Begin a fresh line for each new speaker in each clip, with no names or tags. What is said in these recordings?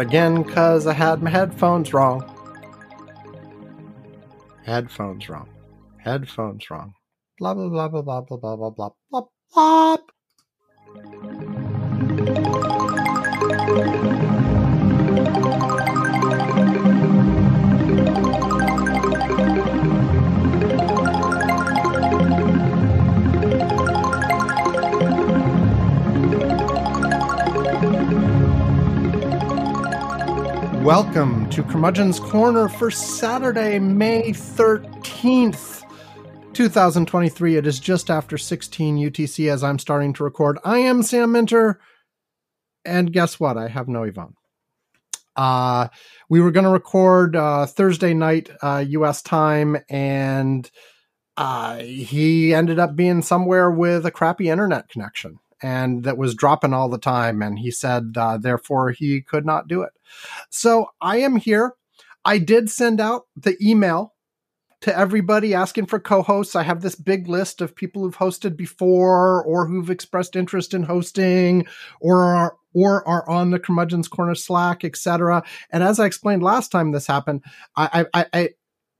that again because I had my headphones wrong. Headphones wrong. Headphones wrong. Blah blah blah blah blah blah blah blah blah blah. Welcome to Curmudgeon's Corner for Saturday, May 13th, 2023. It is just after 16 UTC as I'm starting to record. I am Sam Minter, and guess what? I have no Ivan. Uh, we were going to record uh, Thursday night uh, US time, and uh, he ended up being somewhere with a crappy internet connection and that was dropping all the time. And he said, uh, therefore, he could not do it. So I am here. I did send out the email to everybody asking for co-hosts. I have this big list of people who've hosted before or who've expressed interest in hosting or are or are on the curmudgeon's corner slack etc and as i explained last time this happened I, I i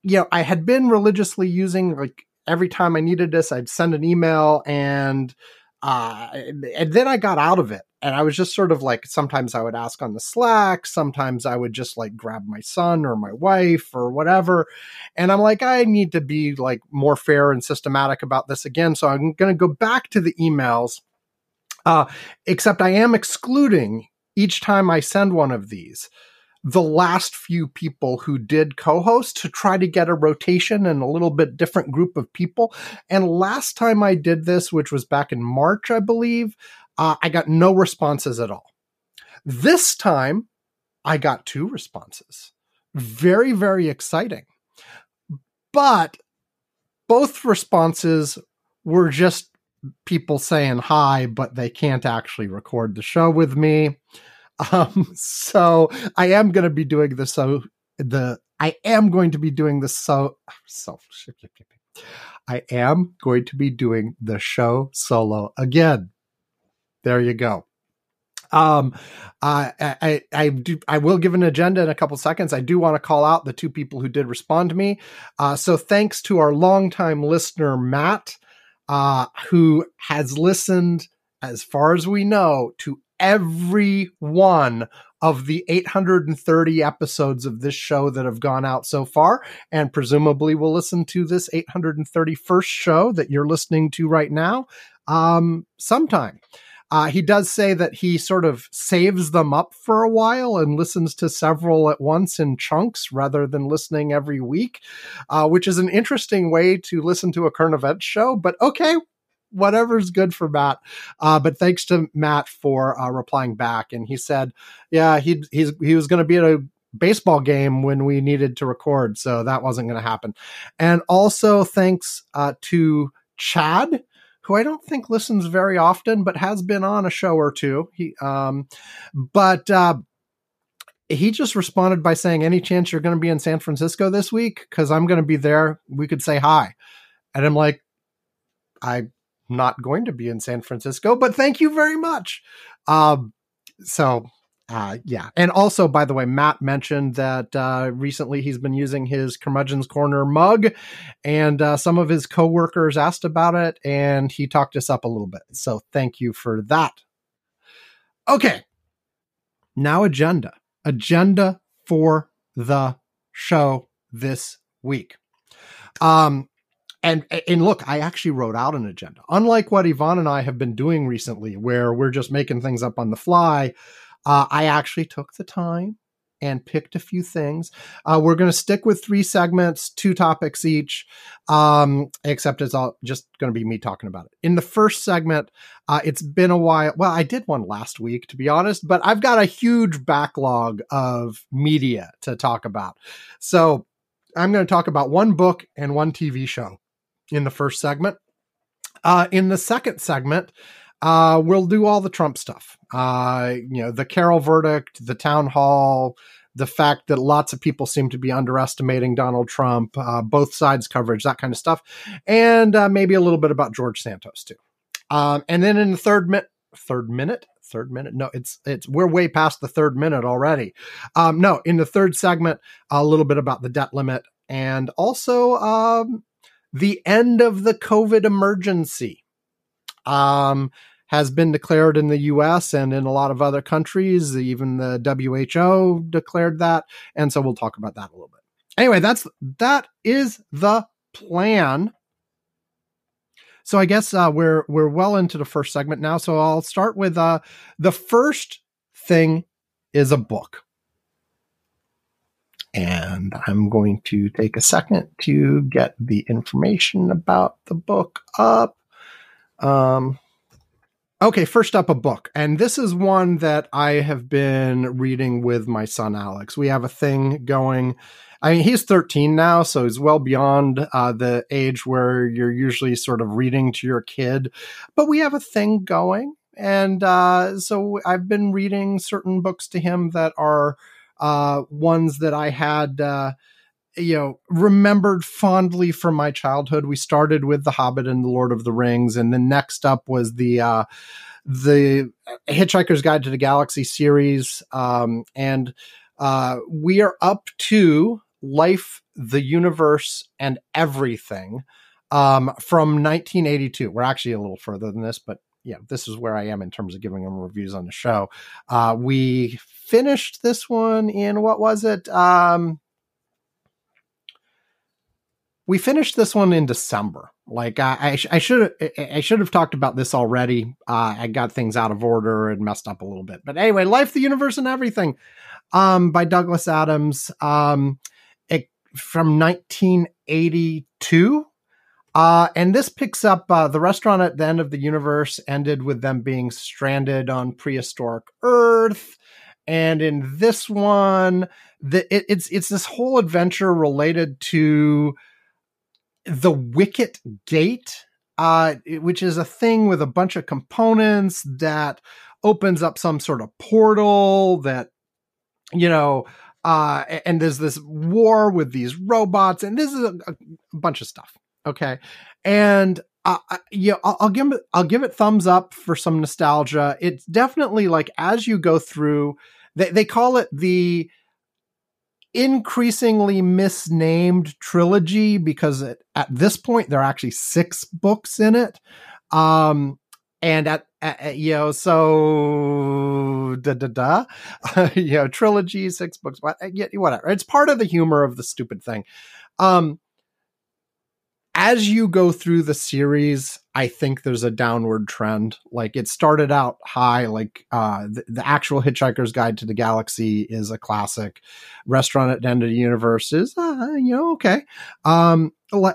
you know i had been religiously using like every time i needed this i'd send an email and uh, and then I got out of it. And I was just sort of like, sometimes I would ask on the Slack, sometimes I would just like grab my son or my wife or whatever. And I'm like, I need to be like more fair and systematic about this again. So I'm going to go back to the emails, uh, except I am excluding each time I send one of these the last few people who did co-host to try to get a rotation and a little bit different group of people. And last time I did this, which was back in March, I believe, uh, I got no responses at all. This time, I got two responses. Very, very exciting. But both responses were just people saying hi, but they can't actually record the show with me. Um, so I am going to be doing the so the I am going to be doing the so so I am going to be doing the show solo again. There you go. Um, I, I, I do, I will give an agenda in a couple seconds. I do want to call out the two people who did respond to me. Uh, so thanks to our longtime listener, Matt, uh, who has listened, as far as we know, to every one of the 830 episodes of this show that have gone out so far, and presumably will listen to this 831st show that you're listening to right now um, sometime. Uh, he does say that he sort of saves them up for a while and listens to several at once in chunks rather than listening every week, uh, which is an interesting way to listen to a current event show. But okay, whatever's good for Matt. Uh, but thanks to Matt for uh, replying back, and he said, yeah, he he's he was going to be at a baseball game when we needed to record, so that wasn't going to happen. And also thanks uh, to Chad. Who I don't think listens very often, but has been on a show or two. He, um, but uh, he just responded by saying, "Any chance you're going to be in San Francisco this week? Because I'm going to be there. We could say hi." And I'm like, I not going to be in San Francisco, but thank you very much. Um, so uh, yeah. And also, by the way, Matt mentioned that uh, recently he's been using his Curmudgeon's Corner mug, and uh, some of his coworkers asked about it, and he talked us up a little bit. So thank you for that. Okay. Now, agenda. Agenda for the show this week. Um, and and look, I actually wrote out an agenda. Unlike what Ivan and I have been doing recently, where we're just making things up on the fly, uh, I actually took the time and picked a few things. Uh, we're going to stick with three segments, two topics each, um, except it's all just going to be me talking about it. In the first segment, uh, it's been a while. Well, I did one last week, to be honest, but I've got a huge backlog of media to talk about. So I'm going to talk about one book and one TV show in the first segment. Uh, in the second segment, uh, we'll do all the Trump stuff. Uh, you know, the Carroll verdict, the town hall, the fact that lots of people seem to be underestimating Donald Trump, uh, both sides coverage, that kind of stuff, and uh, maybe a little bit about George Santos too. Um, and then in the third minute, third minute, third minute. No, it's it's we're way past the third minute already. Um, no, in the third segment, a little bit about the debt limit and also um, the end of the COVID emergency. Um, has been declared in the US and in a lot of other countries. Even the WHO declared that. And so we'll talk about that a little bit. Anyway, that's that is the plan. So I guess uh, we're we're well into the first segment now. So I'll start with uh, the first thing is a book. And I'm going to take a second to get the information about the book up. Um, Okay, first up, a book. And this is one that I have been reading with my son, Alex. We have a thing going. I mean, he's 13 now, so he's well beyond uh, the age where you're usually sort of reading to your kid. But we have a thing going. And uh, so I've been reading certain books to him that are uh, ones that I had uh, you know remembered fondly from my childhood. We started with the hobbit and the lord of the rings and then next up was the uh the hitchhiker's guide to the galaxy series um and uh we are up to life the universe and everything um from 1982 we're actually a little further than this but yeah, this is where I am in terms of giving them reviews on the show. Uh, we finished this one in what was it? Um, we finished this one in December. Like I, I, I should I should have talked about this already. Uh, I got things out of order and messed up a little bit. But anyway, Life, the Universe, and Everything, um, by Douglas Adams, um, it, from 1982. Uh, and this picks up uh, the restaurant at the end of the universe ended with them being stranded on prehistoric Earth. And in this one, the, it, it's it's this whole adventure related to the Wikkit Gate, uh, which is a thing with a bunch of components that opens up some sort of portal that, you know, uh, and there's this war with these robots, and this is a, a bunch of stuff. Okay, and uh, yeah, I'll, I'll, give it. I'll give it thumbs up for some nostalgia. It's definitely like as you go through, they they call it the increasingly misnamed trilogy because at, at this point there are actually six books in it. Um, and at, at, you know so da da da you know trilogy six books what whatever it's part of the humor of the stupid thing um as you go through the series, I think there's a downward trend. Like it started out high, like uh, the, the, actual Hitchhiker's Guide to the Galaxy is a classic. Restaurant at the End of the Universe is, uh, you know, okay. Um, uh,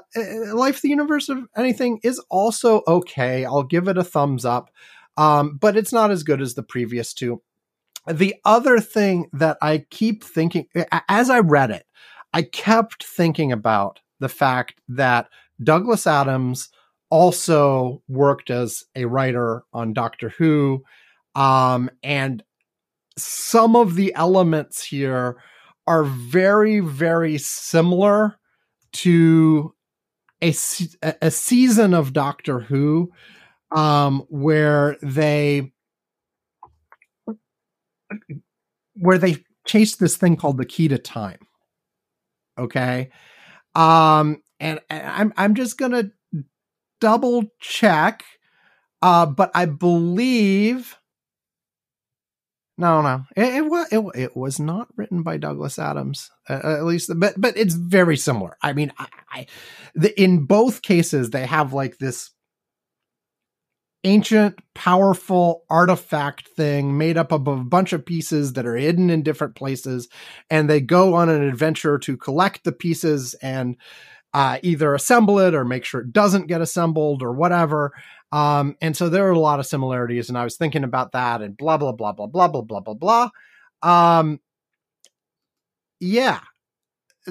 Life, the Universe of Anything is also okay. I'll give it a thumbs up, um, but it's not as good as the previous two. The other thing that I keep thinking, as I read it, I kept thinking about the fact that Douglas Adams also worked as a writer on Doctor Who. Um, and some of the elements here are very, very similar to a, a season of Doctor Who um, where they where they chase this thing called the key to time. Okay. Um, and, I'm I'm just gonna double check, uh, but I believe. No, no, it, it was it, it, was not written by Douglas Adams, uh, at least, but but it's very similar. I mean, I, I the, in both cases they have like this ancient, powerful artifact thing made up of a bunch of pieces that are hidden in different places, and they go on an adventure to collect the pieces and uh, either assemble it or make sure it doesn't get assembled or whatever. Um, and so there are a lot of similarities, and I was thinking about that and blah blah blah blah blah blah blah blah blah. Um, yeah.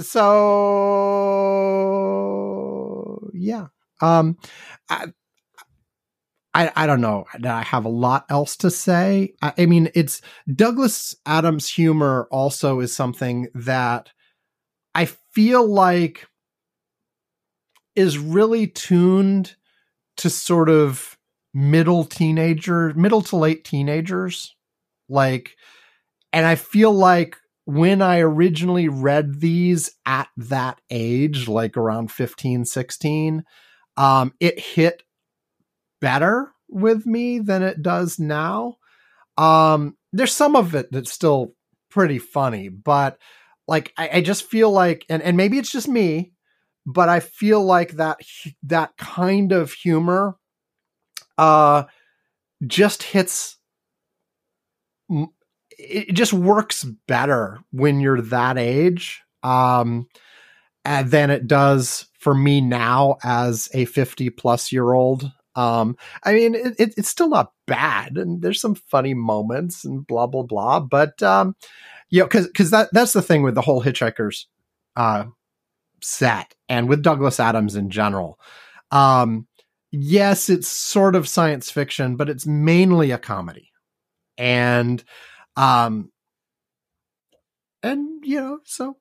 So yeah. Um, I, I, I don't know that I have a lot else to say. I, I mean, it's Douglas Adams' humor also is something that I feel like is really tuned to sort of middle teenager, middle to late teenagers. Like, and I feel like when I originally read these at that age, like around 15, 16, um, it hit better with me than it does now. Um, there's some of it that's still pretty funny, but like I, I just feel like, and and maybe it's just me, but I feel like that that kind of humor, uh, just hits. It just works better when you're that age, um, and than it does for me now as a 50 plus year old. Um, I mean, it, it, it's still not bad, and there's some funny moments and blah blah blah. But um, you know, because because that that's the thing with the whole Hitchhikers uh, set, and with Douglas Adams in general. Um, yes, it's sort of science fiction, but it's mainly a comedy, and um, and you know, so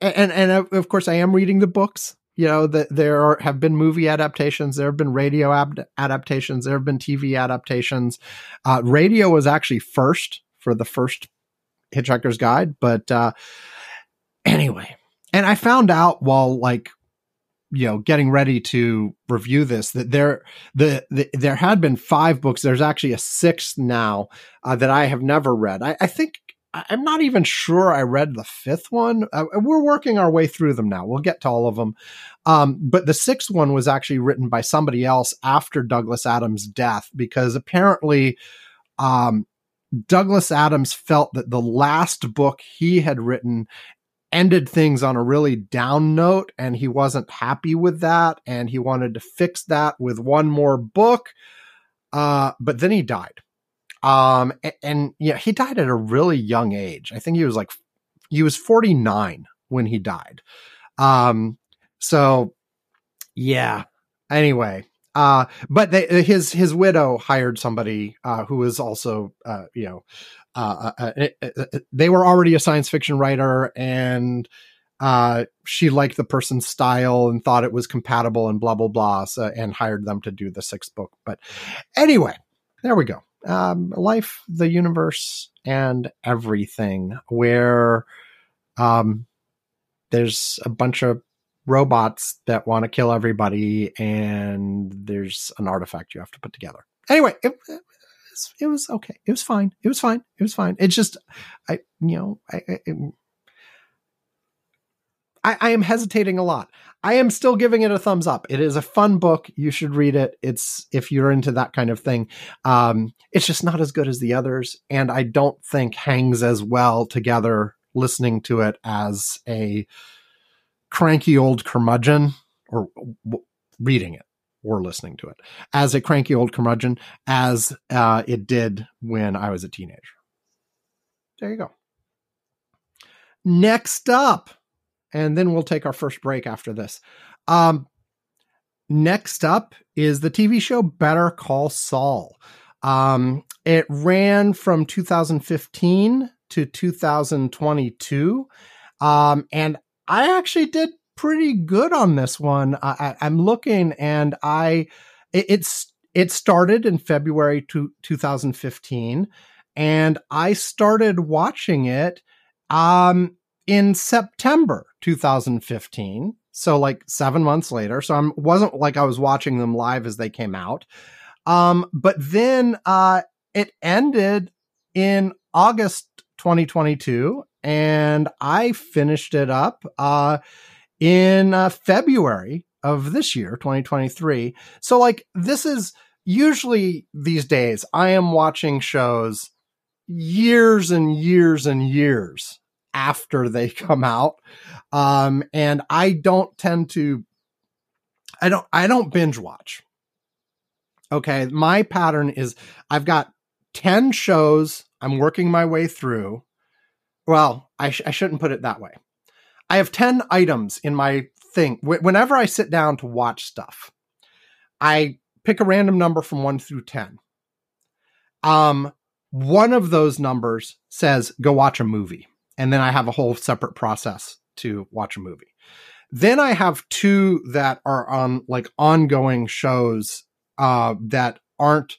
and and of course, I am reading the books. You know that there are, have been movie adaptations there have been radio adaptations there have been tv adaptations. Uh, radio was actually first for the first hitchhiker's guide but uh, anyway and i found out while like you know getting ready to review this that there the, the there had been five books there's actually a sixth now uh, that i have never read I, I think I'm not even sure I read the fifth one. Uh, we're working our way through them now. We'll get to all of them. Um, but the sixth one was actually written by somebody else after Douglas Adams' death because apparently um, Douglas Adams felt that the last book he had written ended things on a really down note and he wasn't happy with that and he wanted to fix that with one more book. Uh, but then he died. Um, and, and yeah, he died at a really young age. I think he was like, he was 49 when he died. Um, so yeah, anyway, uh, but they, his, his widow hired somebody, uh, who was also, uh, you know, uh, uh, uh, they were already a science fiction writer and, uh, she liked the person's style and thought it was compatible and blah blah blah so, and hired them to do the sixth book but anyway there we go um, life, the universe, and everything, where um, there's a bunch of robots that want to kill everybody, and there's an artifact you have to put together. Anyway, it, it, was, it was okay. It was fine. It was fine. It was fine. It's just, I, you know, I, I I, I, am hesitating a lot. I am still giving it a thumbs up. It is a fun book. You should read it. It's if you're into that kind of thing. Um, it's just not as good as the others, and I don't think hangs as well together listening to it as a cranky old curmudgeon or w- reading it or listening to it as a cranky old curmudgeon as uh, it did when I was a teenager. There you go. Next up and then we'll take our first break after this. Um, next up is the TV show Better Call Saul. Um, it ran from 2015 to 2022. Um, and I actually did pretty good on this one. I, am looking and I, it, it's, it started in February to 2015 and I started watching it, um, in September 2015. So like seven months later. So I wasn't like I was watching them live as they came out. Um, but then uh, it ended in August 2022, and I finished it up uh, in uh, February of this year, 2023. So like this is usually these days I am watching shows years and years and years after they come out. Um, and I don't tend to, I don't, I don't binge watch. Okay. My pattern is I've got 10 shows I'm working my way through. Well, I, sh- I shouldn't put it that way. I have 10 items in my thing. Whenever I sit down to watch stuff, I pick a random number from one through 10. Um, one of those numbers says go watch a movie and then I have a whole separate process to watch a movie. Then I have two that are on like ongoing shows uh, that aren't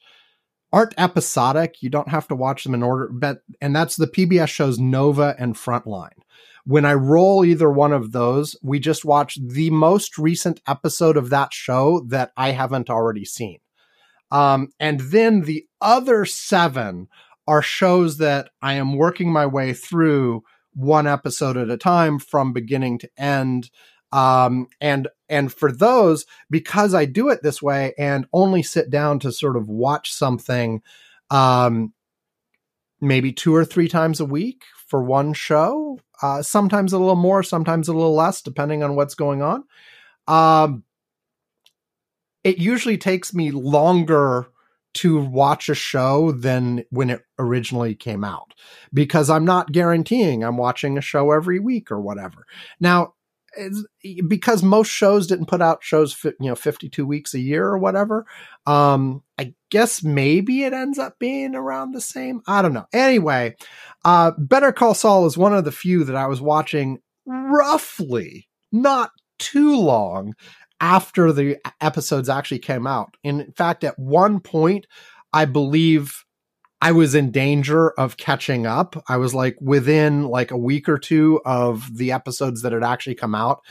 aren't episodic. You don't have to watch them in order, but and that's the PBS shows Nova and Frontline. When I roll either one of those, we just watch the most recent episode of that show that I haven't already seen. Um, and then the other seven are shows that I am working my way through one episode at a time from beginning to end. Um, and and for those, because I do it this way and only sit down to sort of watch something, um, maybe two or three times a week for one show. Uh, sometimes a little more, sometimes a little less, depending on what's going on. Um, it usually takes me longer to watch a show than when it originally came out because I'm not guaranteeing I'm watching a show every week or whatever. Now, because most shows didn't put out shows, you know, 52 weeks a year or whatever. Um, I guess maybe it ends up being around the same. I don't know. Anyway, uh, Better Call Saul is one of the few that I was watching roughly not too long after the episodes actually came out. In fact, at one point, I believe I was in danger of catching up. I was like within like a week or two of the episodes that had actually come out.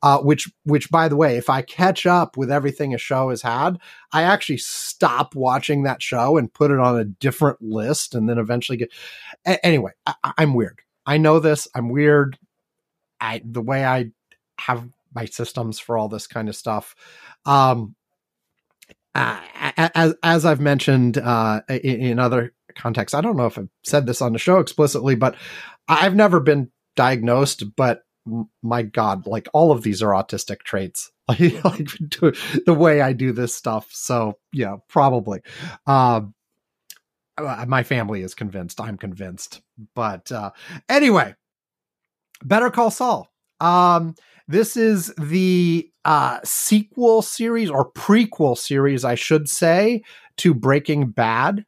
Uh, which, which, by the way, if I catch up with everything a show has had, I actually stop watching that show and put it on a different list, and then eventually get. A- anyway, I, I'm weird. I know this. I'm weird. I the way I have my systems for all this kind of stuff. Um, uh, as as I've mentioned uh, in, in, other contexts, I don't know if I've said this on the show explicitly, but I've never been diagnosed. But my God, like all of these are autistic traits, like, like the way I do this stuff. So yeah, probably. Um, uh, my family is convinced. I'm convinced. But uh, anyway, Better Call Saul. Um, this is the uh, sequel series or prequel series, I should say, to Breaking Bad.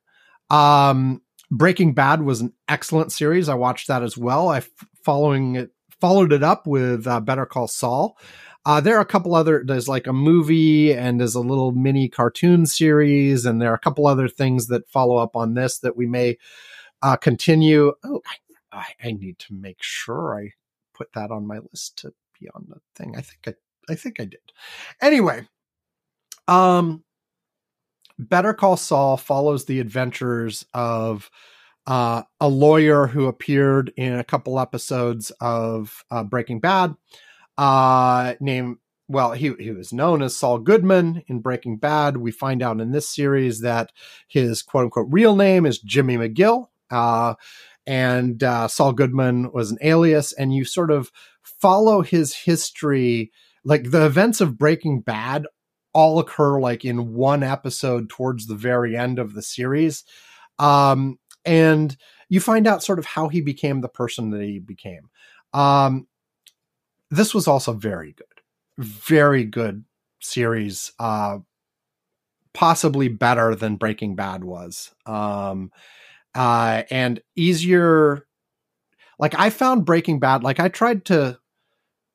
Um, Breaking Bad was an excellent series. I watched that as well. I f- following it followed it up with uh, Better Call Saul. Uh, there are a couple other. There's like a movie and there's a little mini cartoon series, and there are a couple other things that follow up on this that we may uh, continue. Oh, I, I need to make sure I put that on my list to be on the thing. I think I I think I did. Anyway, um Better Call Saul follows the adventures of uh, a lawyer who appeared in a couple episodes of uh, Breaking Bad, uh, named well, he he was known as Saul Goodman in Breaking Bad. We find out in this series that his quote unquote real name is Jimmy McGill. Uh, and uh, Saul Goodman was an alias, and you sort of follow his history. Like the events of Breaking Bad all occur like in one episode towards the very end of the series. Um, and you find out sort of how he became the person that he became. Um, this was also very good, very good series. Uh, possibly better than Breaking Bad was. Um, uh, and easier. Like I found Breaking Bad. Like I tried to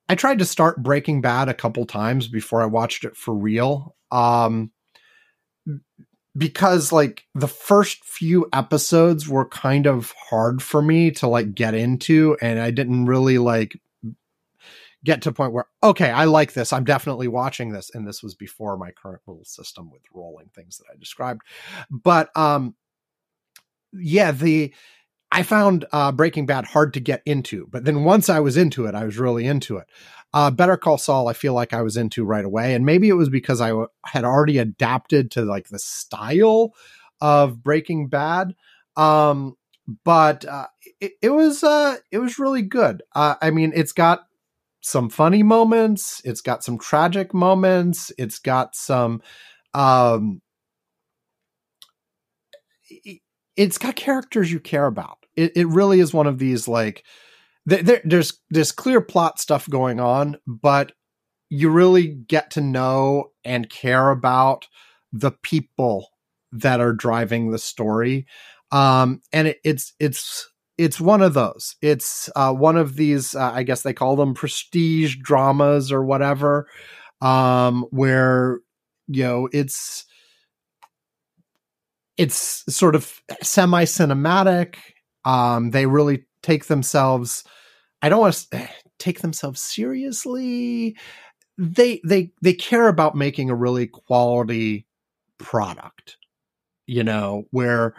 I tried to start Breaking Bad a couple times before I watched it for real. Um, because like the first few episodes were kind of hard for me to like get into and I didn't really like get to a point where okay, I like this. I'm definitely watching this and this was before my current little system with rolling things that I described. But um yeah, the I found uh, Breaking Bad hard to get into, but then once I was into it, I was really into it. Uh, Better Call Saul, I feel like I was into right away, and maybe it was because I w- had already adapted to like the style of Breaking Bad. Um, but uh, it, it, was uh, it was really good. Uh, I mean, it's got some funny moments, it's got some tragic moments, it's got some um, it's got characters you care about. It, it really is one of these like there, there's there's clear plot stuff going on, but you really get to know and care about the people that are driving the story. Um, and it, it's it's it's one of those. It's uh, one of these. Uh, I guess they call them prestige dramas or whatever, um, where you know it's it's sort of semi cinematic. Um, they really take themselves. I don't want to take themselves seriously. They they they care about making a really quality product. You know where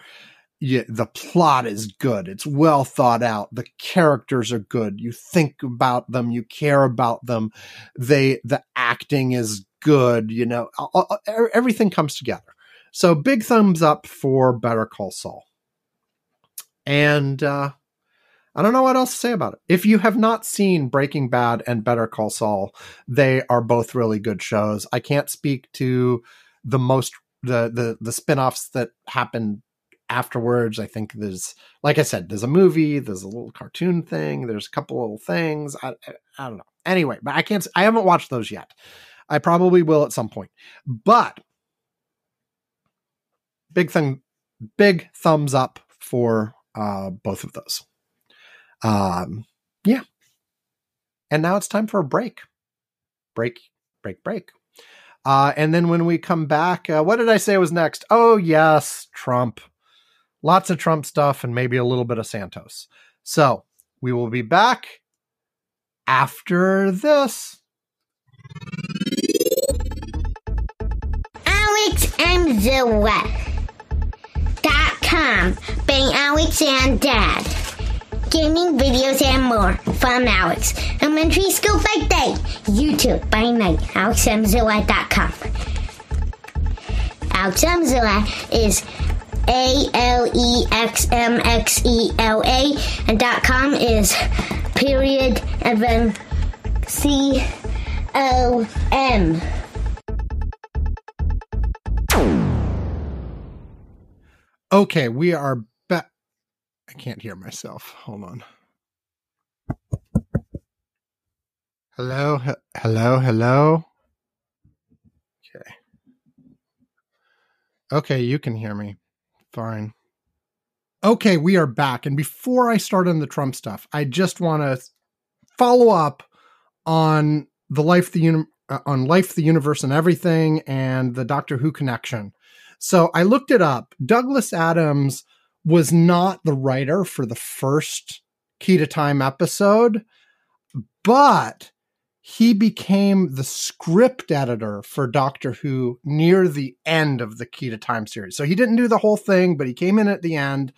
the plot is good. It's well thought out. The characters are good. You think about them. You care about them. They, the acting is good. You know, everything comes together. So big thumbs up for Better Call Saul. And, uh, I don't know what else to say about it. If you have not seen Breaking Bad and Better Call Saul, they are both really good shows. I can't speak to the most the the the spin-offs that happened afterwards. I think there's, like I said, there's a movie, there's a little cartoon thing, there's a couple little things. I, I, I don't know. Anyway, but I can't, I haven't watched those yet. I probably will at some point. But big thing, big thumbs up for uh, both of those. Um, yeah. And now it's time for a break. Break, break, break. Uh, and then when we come back, uh, what did I say was next? Oh, yes, Trump lots of Trump stuff, and maybe a little bit of Santos. So we will be back after this.
Alex and dot com being Alex and Dad. Gaming videos and more from Alex. Elementary school by day, YouTube by night. AlexMXela.com. AlexMXela is a L E X M X E L A, and dot com is period and then C O M.
Okay, we are back. I can't hear myself. Hold on. Hello, he- hello, hello. Okay. Okay, you can hear me. Fine. Okay, we are back. And before I start on the Trump stuff, I just want to follow up on the life, the uni- uh, on life, the universe, and everything, and the Doctor Who connection. So I looked it up. Douglas Adams was not the writer for the first Key to Time episode, but he became the script editor for Doctor Who near the end of the Key to Time series. So he didn't do the whole thing, but he came in at the end.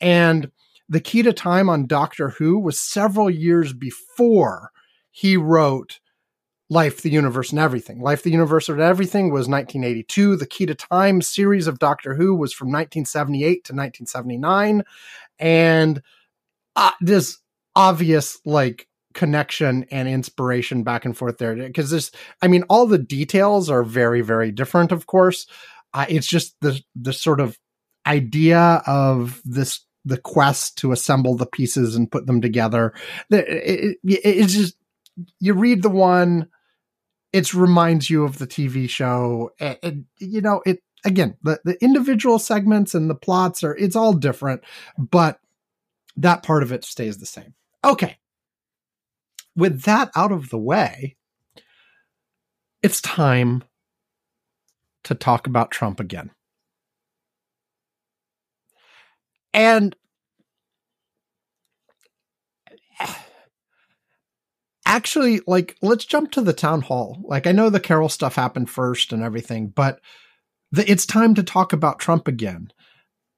And the Key to Time on Doctor Who was several years before he wrote Life, the Universe, and Everything. Life, the Universe, and Everything was 1982. The Key to Time series of Doctor Who was from 1978 to 1979. And uh, this obvious, like, connection and inspiration back and forth there because this, i mean all the details are very very different of course uh, it's just the the sort of idea of this the quest to assemble the pieces and put them together it, it, it, it's just you read the one it reminds you of the tv show. And, and you know it again the, the individual segments and the plots are it's all different but that part of it stays the same. Okay. With that out of the way, it's time to talk about Trump again. And actually, like, let's jump to the town hall. Like, I know the Carroll stuff happened first and everything, but the, it's time to talk about Trump again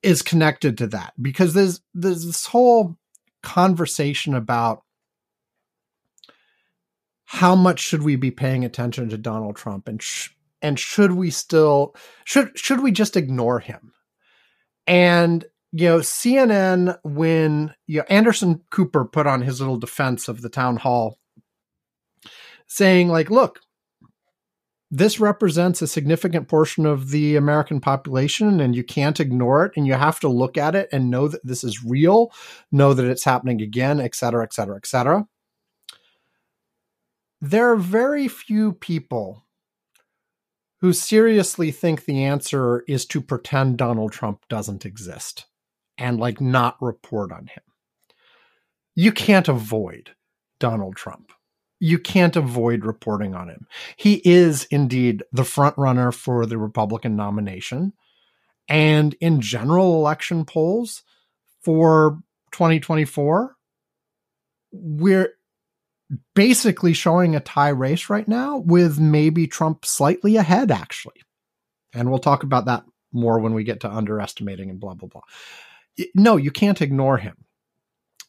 is connected to that because there's there's this whole conversation about how much should we be paying attention to Donald Trump and sh- and should we still should should we just ignore him? And you know, CNN when you know, Anderson Cooper put on his little defense of the town hall saying like, look, this represents a significant portion of the American population and you can't ignore it and you have to look at it and know that this is real, know that it's happening again, et cetera, et cetera, et cetera there are very few people who seriously think the answer is to pretend Donald Trump doesn't exist and like not report on him. You can't avoid Donald Trump. You can't avoid reporting on him. He is indeed the front runner for the Republican nomination. And in general election polls for 2024, we're basically showing a tie race right now with maybe Trump slightly ahead, actually. And we'll talk about that more when we get to underestimating and blah, blah, blah. No, you can't ignore him.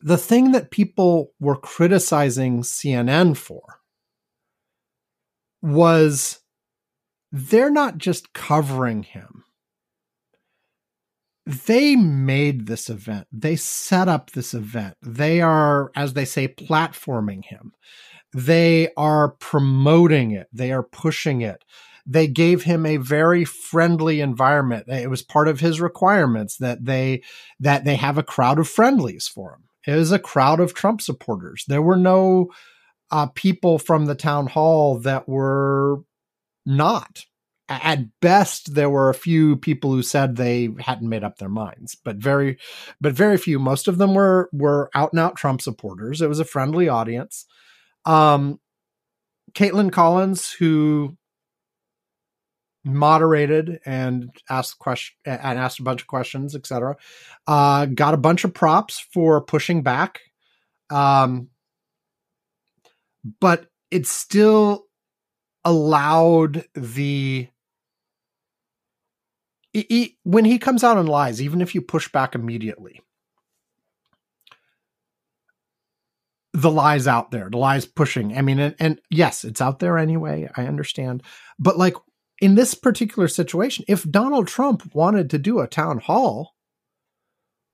The thing that people were criticizing CNN for was they're not just covering him. They made this event. They set up this event. They are, as they say, platforming him. They are promoting it. They are pushing it. They gave him a very friendly environment. It was part of his requirements that they that they have a crowd of friendlies for him. It was a crowd of Trump supporters. There were no uh, people from the town hall that were not. At best, there were a few people who said they hadn't made up their minds, but very, but very few. Most of them were were out and out Trump supporters. It was a friendly audience. Um, Kaitlan Collins, who moderated and asked question and asked a bunch of questions, etc. Uh, got a bunch of props for pushing back. Um, but it still allowed the he, when he comes out and lies, even if you push back immediately, the lies out there, the lies pushing. I mean, and, and, yes, it's out there anyway. I understand, but like in this particular situation, if Donald Trump wanted to do a town hall,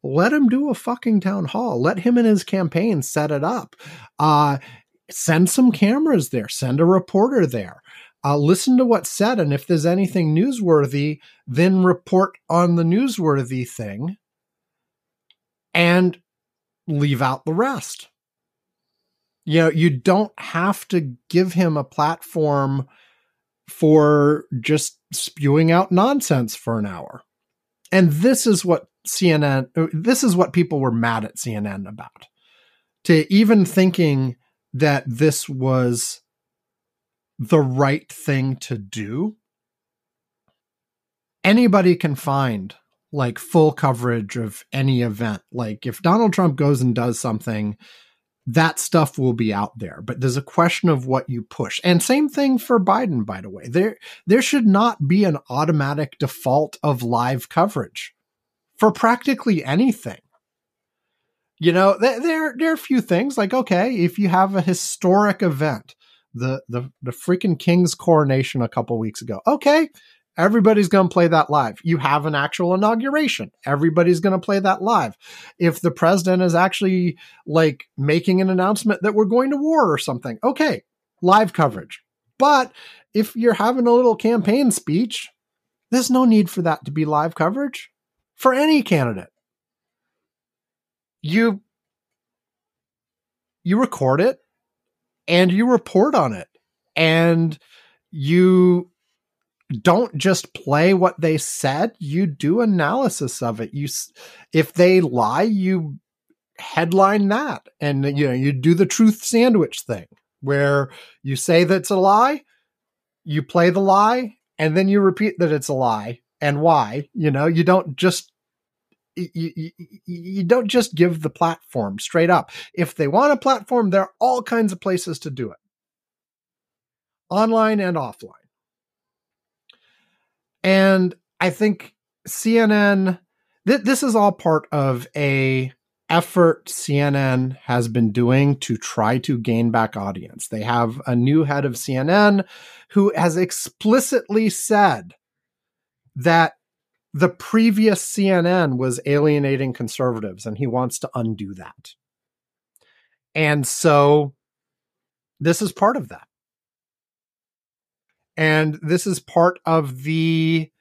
let him do a fucking town hall. Let him and his campaign set it up. Uh, send some cameras there, send a reporter there. Uh, listen to what's said, and if there's anything newsworthy, then report on the newsworthy thing and leave out the rest. You know, you don't have to give him a platform for just spewing out nonsense for an hour. And this is what CNN, this is what people were mad at CNN about. To even thinking that this was the right thing to do. Anybody can find like full coverage of any event. Like if Donald Trump goes and does something, that stuff will be out there. But there's a question of what you push. And same thing for Biden, by the way. There there should not be an automatic default of live coverage for practically anything. You know, there there are a few things like okay, if you have a historic event, the the the freaking king's coronation a couple weeks ago, okay, everybody's going to play that live. You have an actual inauguration, everybody's going to play that live. If the president is actually like making an announcement that we're going to war or something, okay, live coverage. But if you're having a little campaign speech, there's no need for that to be live coverage for any candidate you you record it and you report on it and you don't just play what they said you do analysis of it you if they lie you headline that and you know you do the truth sandwich thing where you say that's a lie you play the lie and then you repeat that it's a lie and why you know you don't just you, you, you, don't just give the platform straight up. If they want a platform, there are all kinds of places to do it, online and offline. And I think CNN, th- this is all part of a effort CNN has been doing to try to gain back audience. They have a new head of CNN who has explicitly said that the previous CNN was alienating conservatives, and he wants to undo that. And so this is part of that. And this is part of the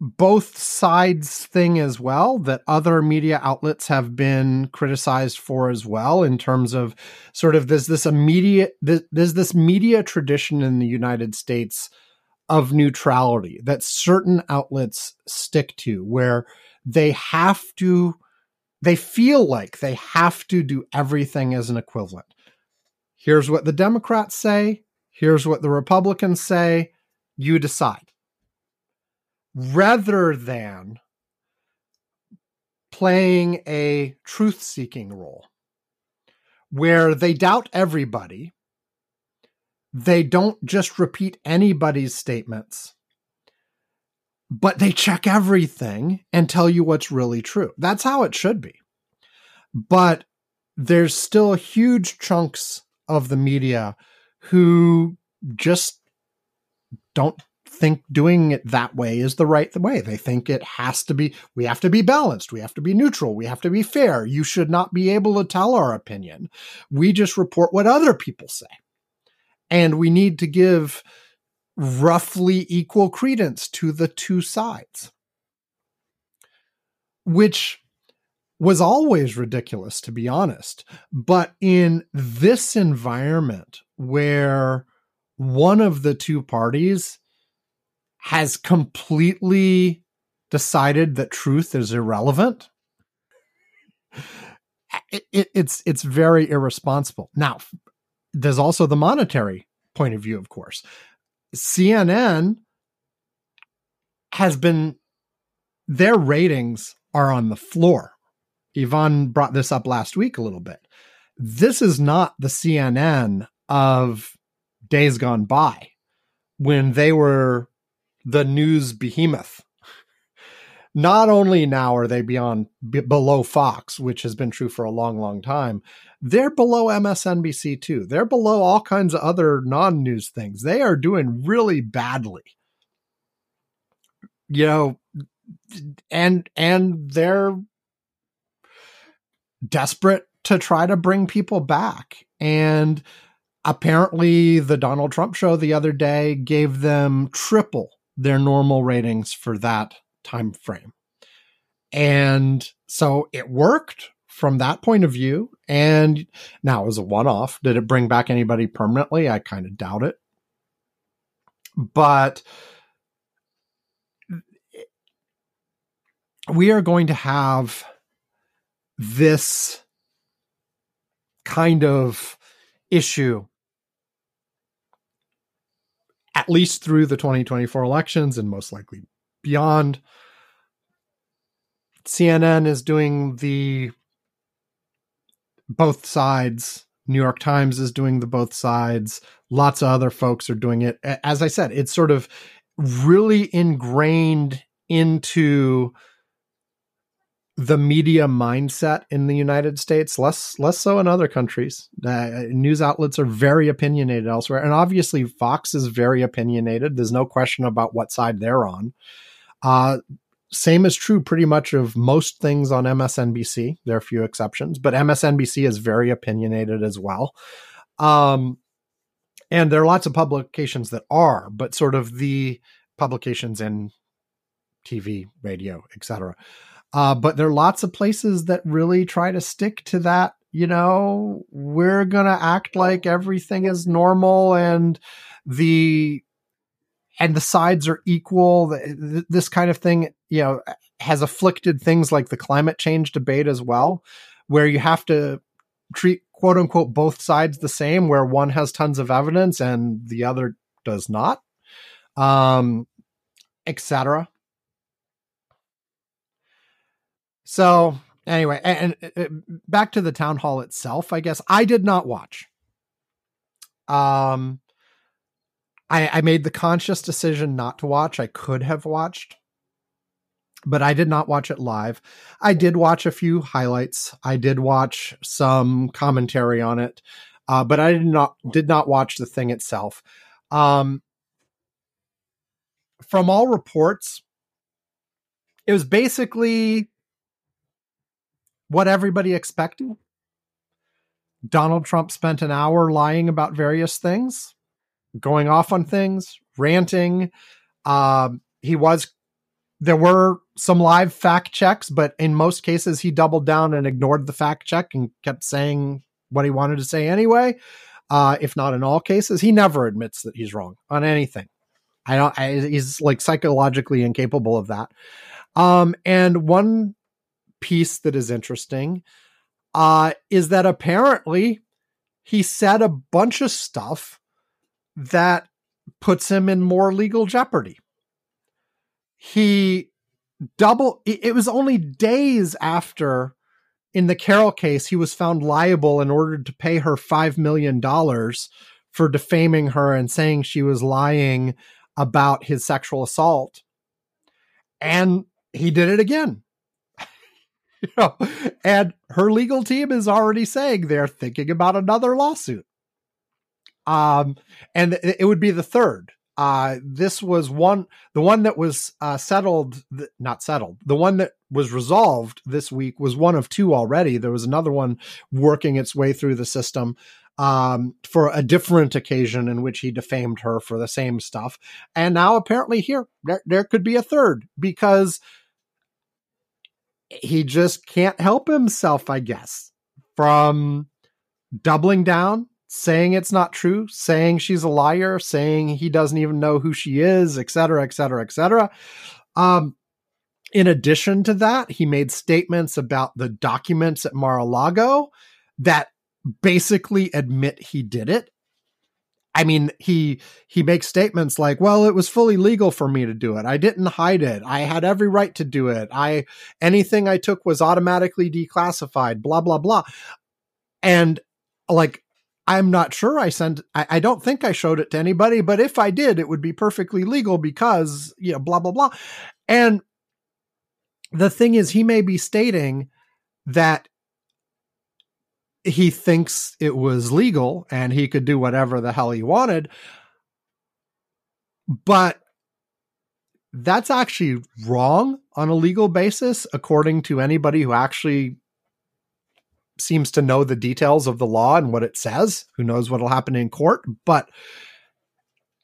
both sides thing as well that other media outlets have been criticized for as well in terms of sort of there's this immediate there's this media tradition in the United States of neutrality that certain outlets stick to where they have to they feel like they have to do everything as an equivalent. Here's what the Democrats say, here's what the Republicans say, you decide. rather than playing a truth seeking role where they doubt everybody. They don't just repeat anybody's statements, but they check everything and tell you what's really true. That's how it should be. But there's still huge chunks of the media who just don't think doing it that way is the right way. They think it has to be, we have to be balanced. We have to be neutral. We have to be fair. You should not be able to tell our opinion. We just report what other people say. And we need to give roughly equal credence to the two sides, which was always ridiculous, to be honest. But in this environment where one of the two parties has completely decided that truth is irrelevant it, it, it's it's very irresponsible. Now there's also the monetary point of view of course. Cnn has been their ratings are on the floor Ivan brought this up last week a little bit this is not the cnn of days gone by when they were the news behemoth. Not only now are they beyond b- below Fox, which has been true for a long, long time, they're below MSNBC too. They're below all kinds of other non-news things. They are doing really badly. You know, and and they're desperate to try to bring people back. And apparently the Donald Trump show the other day gave them triple their normal ratings for that time frame. And so it worked from that point of view. And now it was a one off. Did it bring back anybody permanently? I kind of doubt it. But we are going to have this kind of issue at least through the 2024 elections and most likely beyond. CNN is doing the both sides. New York Times is doing the both sides. Lots of other folks are doing it. As I said, it's sort of really ingrained into the media mindset in the United States, less less so in other countries. Uh, news outlets are very opinionated elsewhere, and obviously Fox is very opinionated. There's no question about what side they're on. Uh, same is true pretty much of most things on MSNBC. There are a few exceptions, but MSNBC is very opinionated as well. Um, and there are lots of publications that are, but sort of the publications in TV, radio, etc uh, but there are lots of places that really try to stick to that. You know, we're going to act like everything is normal and the and the sides are equal. This kind of thing, you know, has afflicted things like the climate change debate as well, where you have to treat quote unquote both sides the same, where one has tons of evidence and the other does not, um, etc. So anyway, and, and, uh, back to the town hall itself. I guess I did not watch. Um, I, I made the conscious decision not to watch. I could have watched, but I did not watch it live. I did watch a few highlights. I did watch some commentary on it, uh, but I did not did not watch the thing itself. Um, from all reports, it was basically what everybody expected. Donald Trump spent an hour lying about various things, going off on things, ranting. Um, he was, there were some live fact checks, but in most cases, he doubled down and ignored the fact check and kept saying what he wanted to say anyway. Uh, if not in all cases, he never admits that he's wrong on anything. I don't, I, he's like psychologically incapable of that. Um, and one piece that is interesting uh, is that apparently he said a bunch of stuff that puts him in more legal jeopardy. he double it was only days after in the Carroll case he was found liable and ordered to pay her 5 million dollars for defaming her and saying she was lying about his sexual assault and he did it again you know, and her legal team is already saying they're thinking about another lawsuit um and it would be the third uh, this was one, the one that was uh, settled, th- not settled, the one that was resolved this week was one of two already. There was another one working its way through the system um, for a different occasion in which he defamed her for the same stuff. And now apparently here, there, there could be a third because he just can't help himself, I guess, from doubling down saying it's not true, saying she's a liar, saying he doesn't even know who she is, et cetera, et cetera, et cetera. Um, in addition to that, he made statements about the documents at Mar-a-Lago that basically admit he did it. I mean, he he makes statements like, "Well, it was fully legal for me to do it. I didn't hide it. I had every right to do it. I anything I took was automatically declassified, blah blah blah." And like I'm not sure I sent, I, I, don't think I showed it to anybody, but if I did, it would be perfectly legal because, you know, blah, blah, blah. And the thing is, he may be stating that he thinks it was legal and he could do whatever the hell he wanted. But that's actually wrong on a legal basis, according to anybody who actually seems to know the details of the law and what it says. Who knows what'll happen in court? But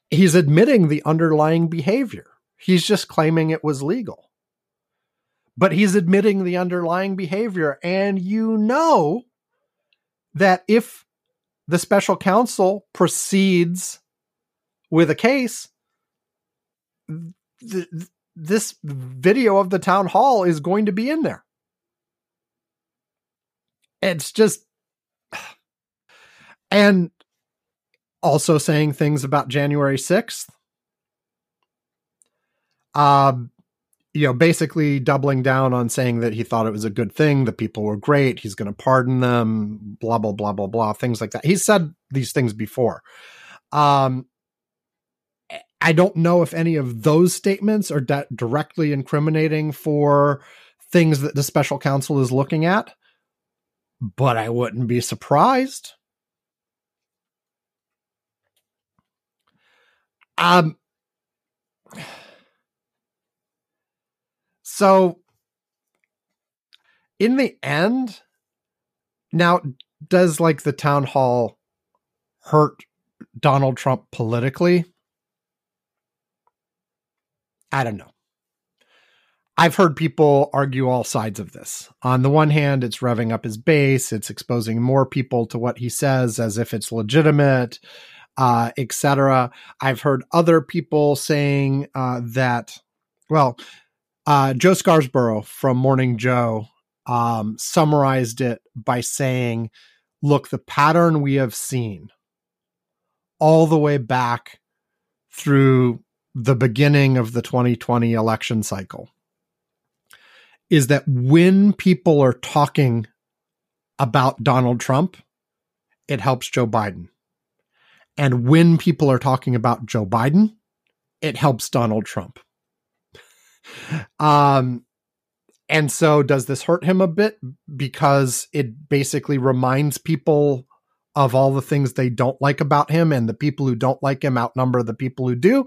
he's admitting the underlying behavior. He's just claiming it was legal. But he's admitting the underlying behavior. And you know that if the special counsel proceeds with a case, th- this video of the town hall is going to be in there it's just and also saying things about January 6th. Um, you know, basically doubling down on saying that he thought it was a good thing, the people were great, he's going to pardon them, blah blah blah blah blah, things like that. He said these things before. Um, I don't know if any of those statements are de- directly incriminating for things that the special counsel is looking at but I wouldn't be surprised. Um, so in the end, now does like the town hall hurt Donald Trump politically? I don't know. I've heard people argue all sides of this. On the one hand, it's revving up his base, it's exposing more people to what he says as if it's legitimate, uh, etc. I've heard other people saying uh, that, well, uh, Joe Scarborough from Morning Joe um, summarized it by saying, look, the pattern we have seen all the way back through the beginning of the 2020 election cycle is that when people are talking about Donald Trump, it helps Joe Biden. And when people are talking about Joe Biden, it helps Donald Trump. Um, and so does this hurt him a bit because it basically reminds people of all the things they don't like about him and the people who don't like him outnumber the people who do?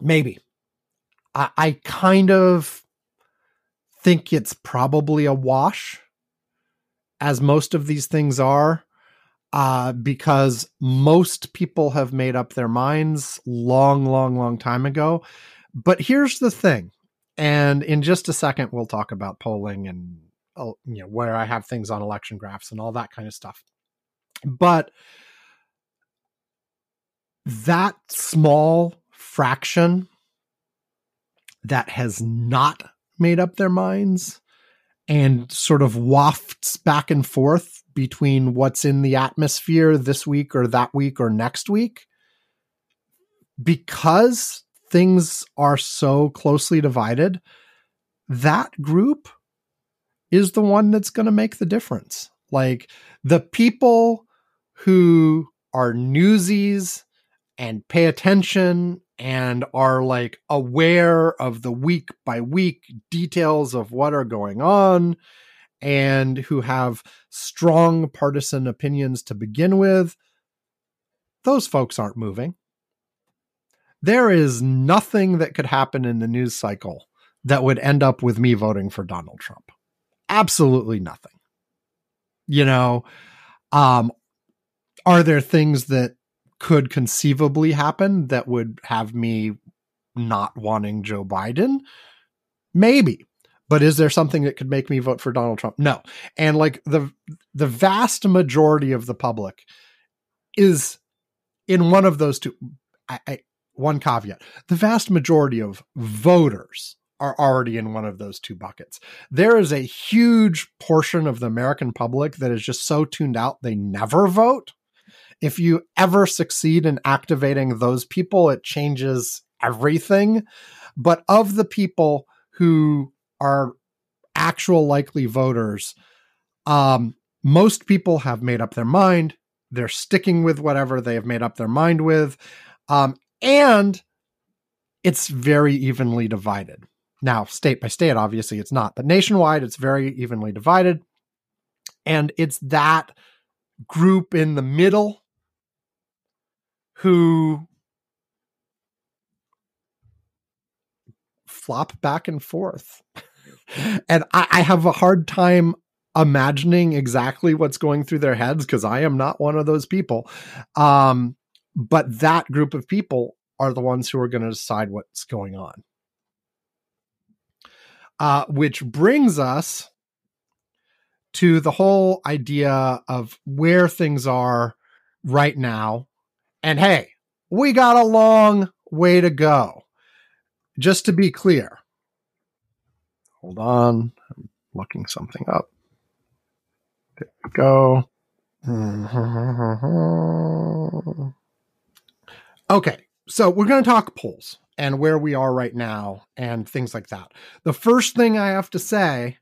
Maybe. I, I kind of think it's probably a wash, as most of these things are, uh, because most people have made up their minds long, long, long time ago. But here's the thing, and in just a second, we'll talk about polling and uh, you know where I have things on election graphs and all that kind of stuff. But that small fraction that has not made up their minds and sort of wafts back and forth between what's in the atmosphere this week or that week or next week because things are so closely divided, that group is the one that's going to make the difference. Like the people who are newsies and pay attention and are like aware of the week by week details of what are going on and who have strong partisan opinions to begin with, those folks aren't moving. There is nothing that could happen in the news cycle that would end up with me voting for Donald Trump. Absolutely nothing. You know, um, are there things that could conceivably happen that would have me not wanting Joe Biden? Maybe. But is there something that could make me vote for Donald Trump? No. And like the the vast majority of the public is in one of those two. I, I, one caveat: the vast majority of voters are already in one of those two buckets. There is a huge portion of the American public that is just so tuned out they never vote. If you ever succeed in activating those people, it changes everything. But of the people who are actual likely voters, um, most people have made up their mind. They're sticking with whatever they have made up their mind with. Um, and it's very evenly divided. Now, state by state, obviously it's not, but nationwide, it's very evenly divided. And it's that group in the middle who flop back and forth. and I, I, have a hard time imagining exactly what's going through their heads because I am not one of those people. Um, but that group of people are the ones who are going to decide what's going on. Uh, which brings us to the whole idea of where things are right now. And hey, we got a long way to go. Just to be clear, hold on, I'm looking something up. There we go. Okay, so we're going to talk polls and where we are right now and things like that. The first thing I have to say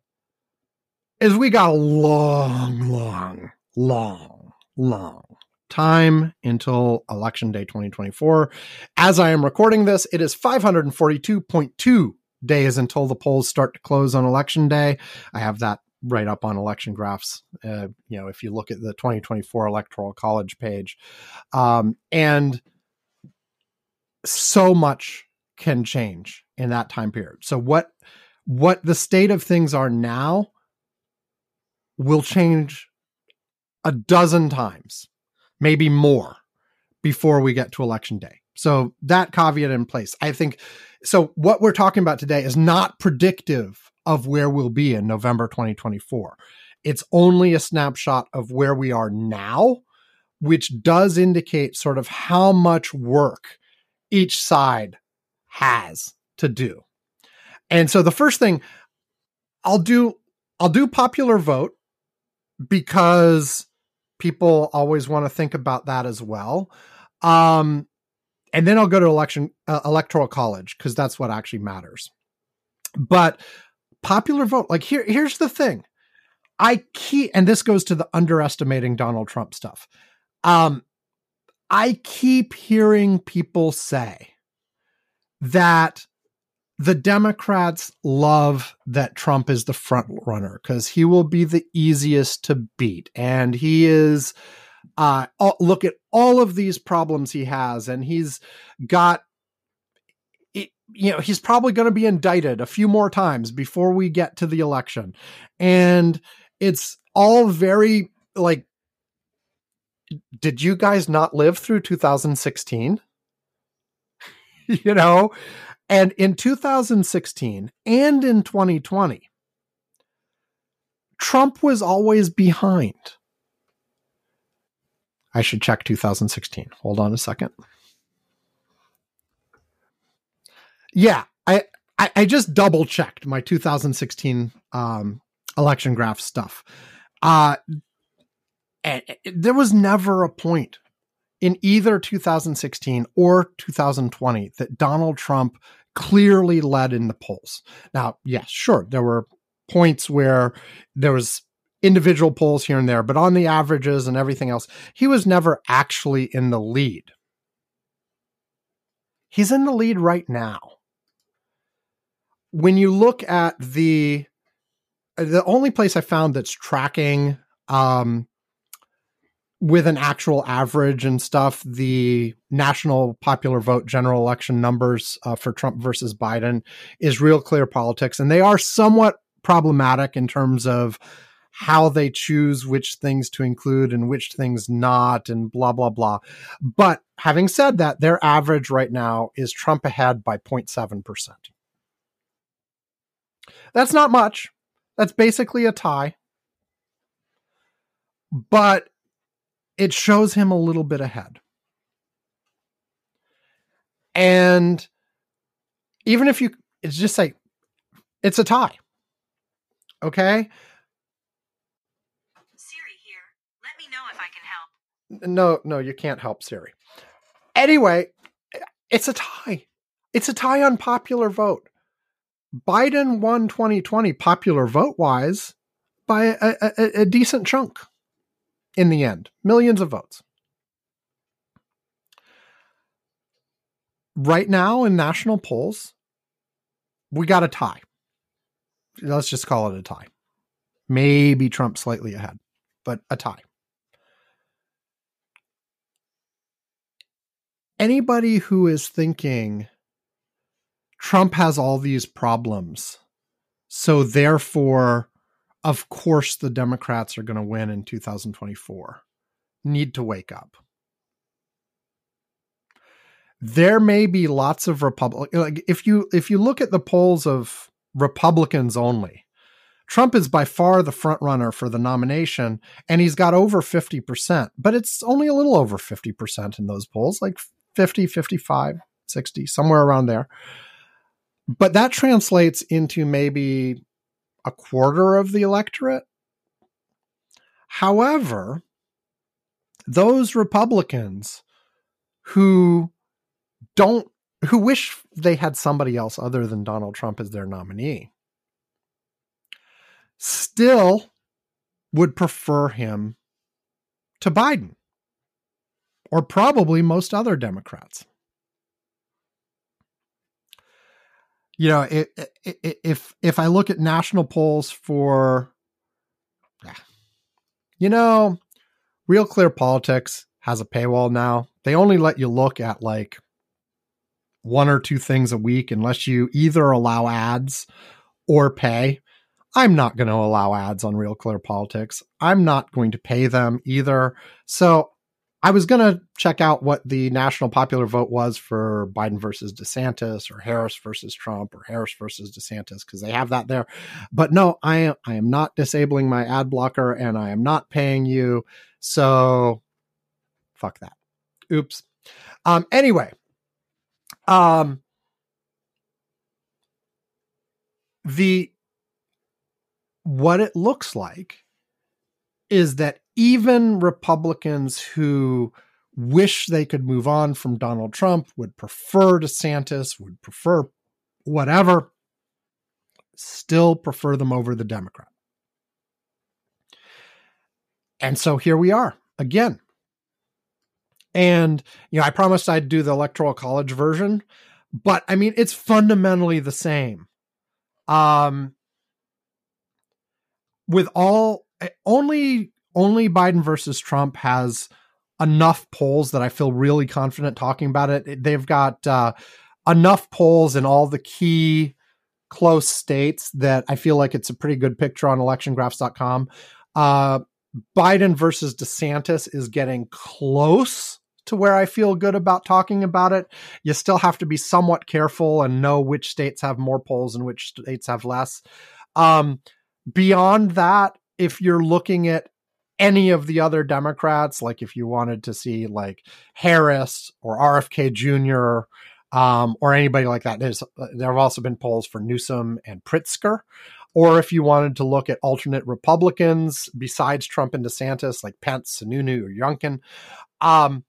is we got a long, long, long, long time until election day 2024. As I am recording this, it is 542.2 days until the polls start to close on election day. I have that right up on election graphs. Uh, you know, if you look at the 2024 electoral college page, um, and so much can change in that time period. So what what the state of things are now will change a dozen times, maybe more before we get to election day. So that caveat in place. I think so what we're talking about today is not predictive of where we'll be in November 2024. It's only a snapshot of where we are now, which does indicate sort of how much work each side has to do. And so the first thing I'll do I'll do popular vote because people always want to think about that as well. Um, and then I'll go to election uh, electoral college because that's what actually matters. But popular vote, like here, here's the thing. I keep, and this goes to the underestimating Donald Trump stuff. Um, I keep hearing people say that the Democrats love that Trump is the front runner because he will be the easiest to beat. And he is, uh, look at all of these problems he has, and he's got, it, you know, he's probably going to be indicted a few more times before we get to the election. And it's all very like, did you guys not live through 2016? you know? And in 2016 and in 2020, Trump was always behind. I should check 2016. Hold on a second. Yeah, I I, I just double checked my 2016 um, election graph stuff. Uh, and there was never a point in either 2016 or 2020 that Donald Trump clearly led in the polls. Now, yes, sure, there were points where there was individual polls here and there, but on the averages and everything else, he was never actually in the lead. He's in the lead right now. When you look at the the only place I found that's tracking um, with an actual average and stuff, the national popular vote general election numbers uh, for Trump versus Biden is real clear politics, and they are somewhat problematic in terms of how they choose which things to include and which things not, and blah, blah, blah. But having said that, their average right now is Trump ahead by 0.7%. That's not much. That's basically a tie. But it shows him a little bit ahead. And even if you, it's just like, it's a tie. Okay.
Siri here. Let me know if I can help.
No, no, you can't help Siri. Anyway, it's a tie. It's a tie on popular vote. Biden won 2020 popular vote wise by a, a, a decent chunk in the end, millions of votes. Right now in national polls, we got a tie. Let's just call it a tie. Maybe Trump slightly ahead, but a tie. Anybody who is thinking Trump has all these problems, so therefore of course the Democrats are going to win in 2024 need to wake up. There may be lots of Republic like if you if you look at the polls of Republicans only, Trump is by far the front runner for the nomination and he's got over 50%, but it's only a little over 50% in those polls, like 50, 55, 60, somewhere around there. But that translates into maybe a quarter of the electorate. However, those Republicans who don't, who wish they had somebody else other than Donald Trump as their nominee, still would prefer him to Biden or probably most other Democrats. You know, it, it, if if I look at national polls for, you know, Real Clear Politics has a paywall now. They only let you look at like one or two things a week unless you either allow ads or pay. I'm not going to allow ads on Real Clear Politics. I'm not going to pay them either. So I was going to check out what the national popular vote was for Biden versus DeSantis or Harris versus Trump or Harris versus DeSantis because they have that there. But no, I am I am not disabling my ad blocker and I am not paying you. So fuck that. Oops. Um anyway, um the what it looks like is that even Republicans who wish they could move on from Donald Trump would prefer DeSantis, would prefer whatever, still prefer them over the Democrat. And so here we are again. And, you know, I promised I'd do the electoral college version, but I mean, it's fundamentally the same. Um, with all only only Biden versus Trump has enough polls that I feel really confident talking about it. They've got uh, enough polls in all the key close states that I feel like it's a pretty good picture on electiongraphs.com. Uh, Biden versus DeSantis is getting close to where I feel good about talking about it. You still have to be somewhat careful and know which states have more polls and which states have less. Um, beyond that, if you're looking at any of the other Democrats, like if you wanted to see like Harris or RFK Jr. Um, or anybody like that, There's, uh, there have also been polls for Newsom and Pritzker. Or if you wanted to look at alternate Republicans besides Trump and DeSantis, like Pence, Sununu, or Youngkin, um,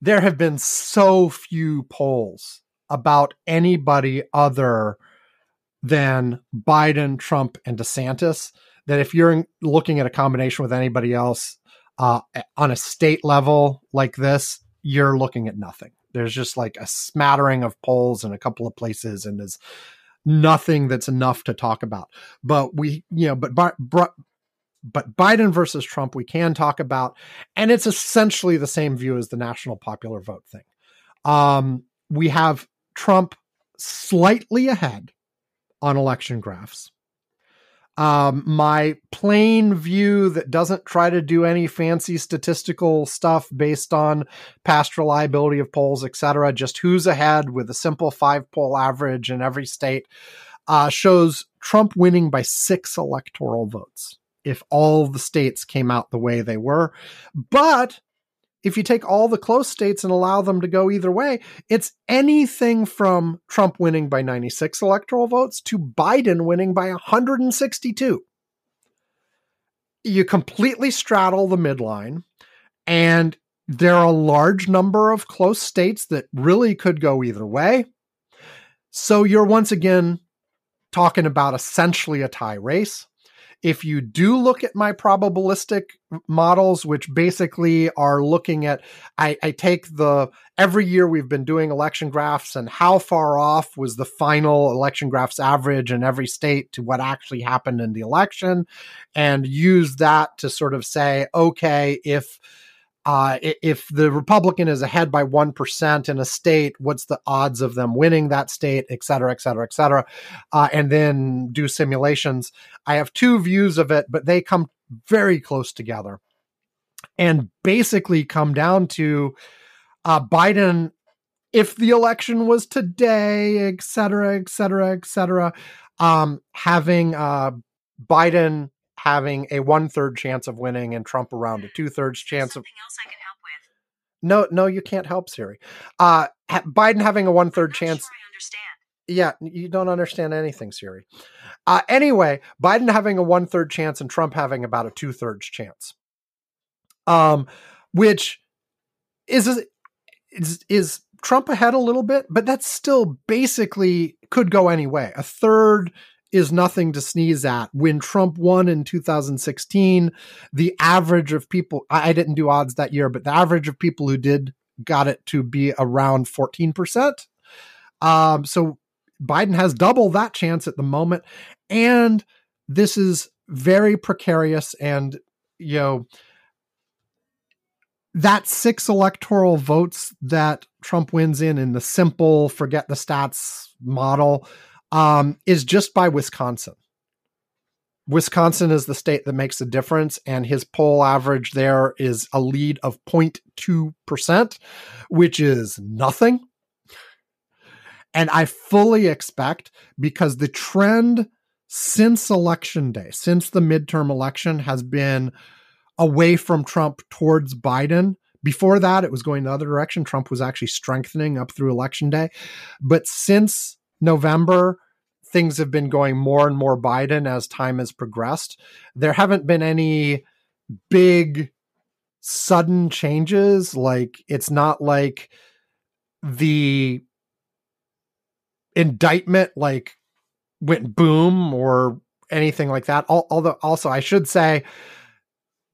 there have been so few polls about anybody other than Biden, Trump, and DeSantis that if you're looking at a combination with anybody else uh, on a state level like this, you're looking at nothing. There's just like a smattering of polls in a couple of places, and there's nothing that's enough to talk about. But we, you know, but but, but Biden versus Trump, we can talk about, and it's essentially the same view as the national popular vote thing. Um, we have Trump slightly ahead on election graphs. Um, my plain view that doesn't try to do any fancy statistical stuff based on past reliability of polls, etc., just who's ahead with a simple five poll average in every state, uh, shows Trump winning by six electoral votes if all the states came out the way they were. But if you take all the close states and allow them to go either way, it's anything from Trump winning by 96 electoral votes to Biden winning by 162. You completely straddle the midline, and there are a large number of close states that really could go either way. So you're once again talking about essentially a tie race. If you do look at my probabilistic models, which basically are looking at, I, I take the every year we've been doing election graphs and how far off was the final election graphs average in every state to what actually happened in the election, and use that to sort of say, okay, if uh, if the Republican is ahead by 1% in a state, what's the odds of them winning that state, et cetera, et cetera, et cetera, uh, and then do simulations. I have two views of it, but they come very close together and basically come down to uh, Biden, if the election was today, et cetera, et cetera, et cetera, um, having uh, Biden having a one third chance of winning and Trump around a two thirds chance
Something
of.
else I can help with.
No, no, you can't help Siri. Uh, Biden having a one third chance.
Sure I understand.
Yeah, you don't understand anything, Siri. Uh, anyway, Biden having a one third chance and Trump having about a two thirds chance. Um, which is is is Trump ahead a little bit, but that's still basically could go any way. A third is nothing to sneeze at. When Trump won in 2016, the average of people, I, didn't do odds that year, but the average of people who did got it to be around 14%. Um, so Biden has double that chance at the moment. And this is very precarious. And, you know, that six electoral votes that Trump wins in in the simple forget the stats model um, is just by Wisconsin. Wisconsin is the state that makes the difference, and his poll average there is a lead of 0.2%, which is nothing. And I fully expect because the trend since election day, since the midterm election, has been away from Trump towards Biden. Before that, it was going the other direction. Trump was actually strengthening up through election day. But since November, things have been going more and more Biden as time has progressed. There haven't been any big sudden changes. Like, it's not like the indictment like went boom or anything like that. Although, also, I should say,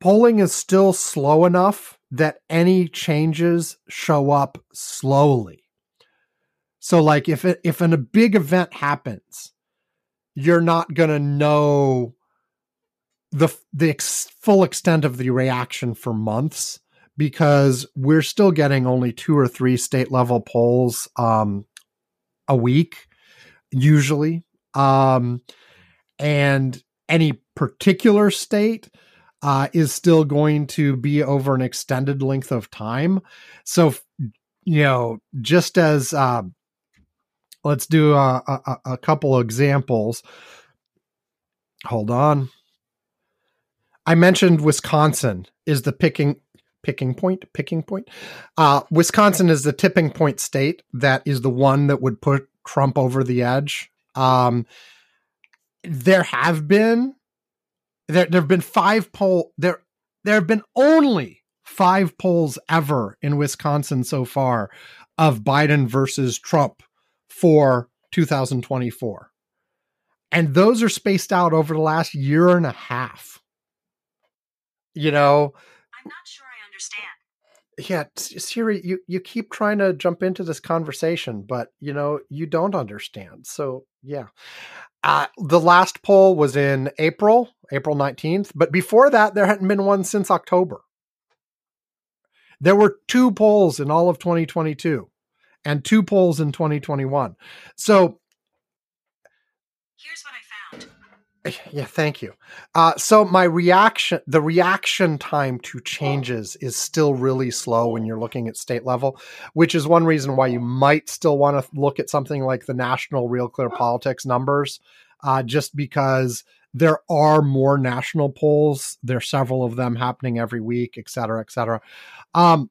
polling is still slow enough that any changes show up slowly. So like if it, if an, a big event happens, you're not going to know the the ex- full extent of the reaction for months because we're still getting only two or three state level polls um, a week usually. Um, and any particular state uh, is still going to be over an extended length of time. So you know just as uh, let's do a, a, a couple examples. Hold on. I mentioned Wisconsin is the picking picking point picking point. Uh, Wisconsin is the tipping point state that is the one that would put Trump over the edge. Um, there have been there there have been five poll there there have been only five polls ever in Wisconsin so far of Biden versus Trump for 2024. And those are spaced out over the last year and a half. You know,
I'm not sure I understand.
Yeah, Siri, you, you keep trying to jump into this conversation, but you know, you don't understand. So, yeah. Uh, the last poll was in April, April 19th, but before that, there hadn't been one since October. There were two polls in all of 2022 and two polls in 2021. So,
Here's what I found.
yeah, thank you. Uh, so my reaction, the reaction time to changes is still really slow when you're looking at state level, which is one reason why you might still want to look at something like the national Real Clear Politics numbers, uh, just because there are more national polls. There are several of them happening every week, et cetera, et cetera. Um,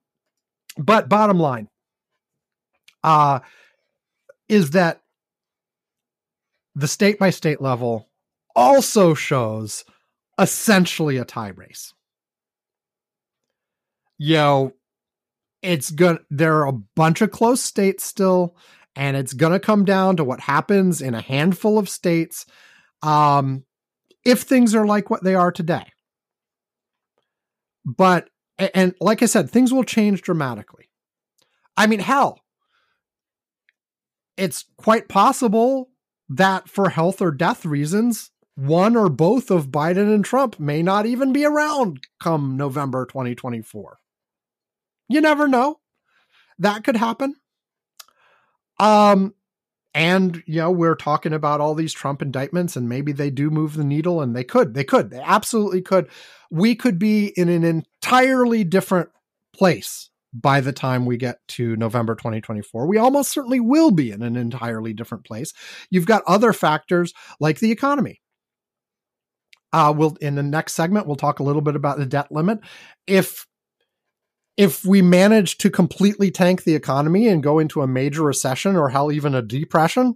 but bottom line, uh, is that the state by state level also shows essentially a tie race. You know, it's going to there are a bunch of close states still, and it's gonna come down to what happens in a handful of states. Um, if things are like what they are today. But and like I said, things will change dramatically. I mean, hell, it's quite possible that for health or death reasons, one or both of Biden and Trump may not even be around come November 2024. You never know. That could happen. Um and you know, we're talking about all these Trump indictments and maybe they do move the needle and they could. They could. They absolutely could. We could be in an entirely different place by the time we get to November 2024. We almost certainly will be in an entirely different place. You've got other factors like the economy. Uh, we'll in the next segment we'll talk a little bit about the debt limit. If if we manage to completely tank the economy and go into a major recession or hell even a depression,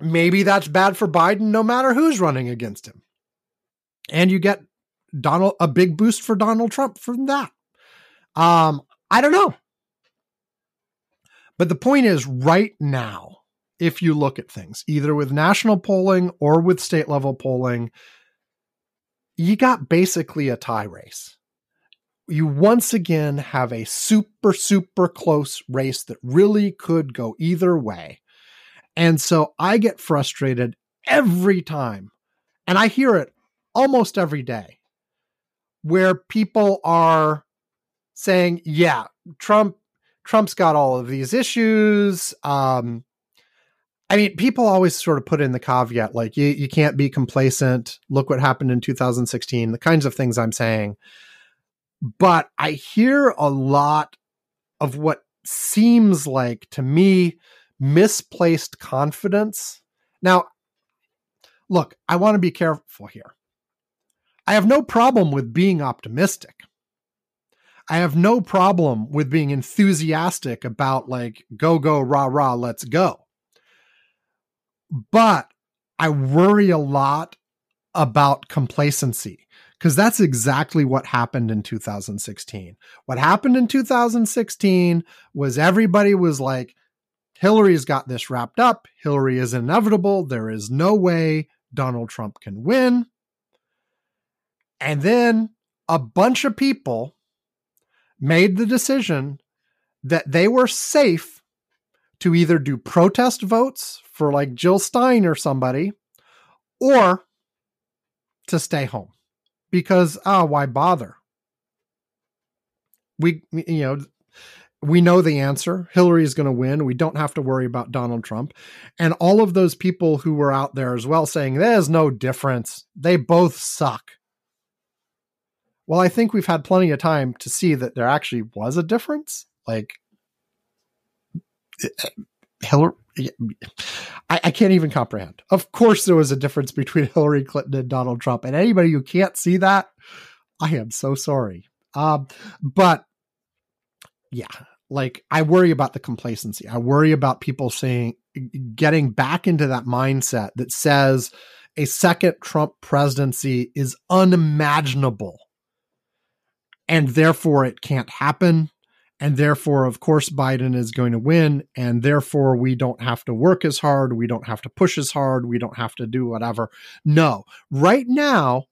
maybe that's bad for Biden no matter who's running against him. And you get Donald a big boost for Donald Trump from that. Um, I don't know. But the point is right now, if you look at things, either with national polling or with state level polling, you got basically a tie race. You once again have a super, super close race that really could go either way. And so I get frustrated every time, and I hear it almost every day, where people are saying, yeah, Trump Trump's got all of these issues. Um, I mean, people always sort of put in the caveat like you you can't be complacent. Look what happened in 2016. The kinds of things I'm saying. But I hear a lot of what seems like to me misplaced confidence. Now, look, I want to be careful here. I have no problem with being optimistic. I have no problem with being enthusiastic about like go go rah rah let's go. But I worry a lot about complacency because that's exactly what happened in 2016. What happened in 2016 was everybody was like Hillary's got this wrapped up. Hillary is inevitable. There is no way Donald Trump can win. And then a bunch of people made the decision that they were safe to either do protest votes for like Jill Stein or somebody or to stay home. Because ah oh, why bother? We you know we know the answer. Hillary is going to win. We don't have to worry about donald trump. And all of those people who were out there as well saying there's no difference. They both suck well, I think we've had plenty of time to see that there actually was a difference. Like Hillary, I, I, can't even comprehend. Of course, there was a difference between Hillary Clinton and Donald Trump, and anybody who can't see that, I am so sorry. Um, but yeah, like I worry about the complacency. I worry about people saying, getting back into that mindset that says a second Trump presidency is unimaginable and therefore it can't happen. And therefore, of course, Biden is going to win. And therefore, we don't have to work as hard. We don't have to push as hard. We don't have to do whatever. No, right now,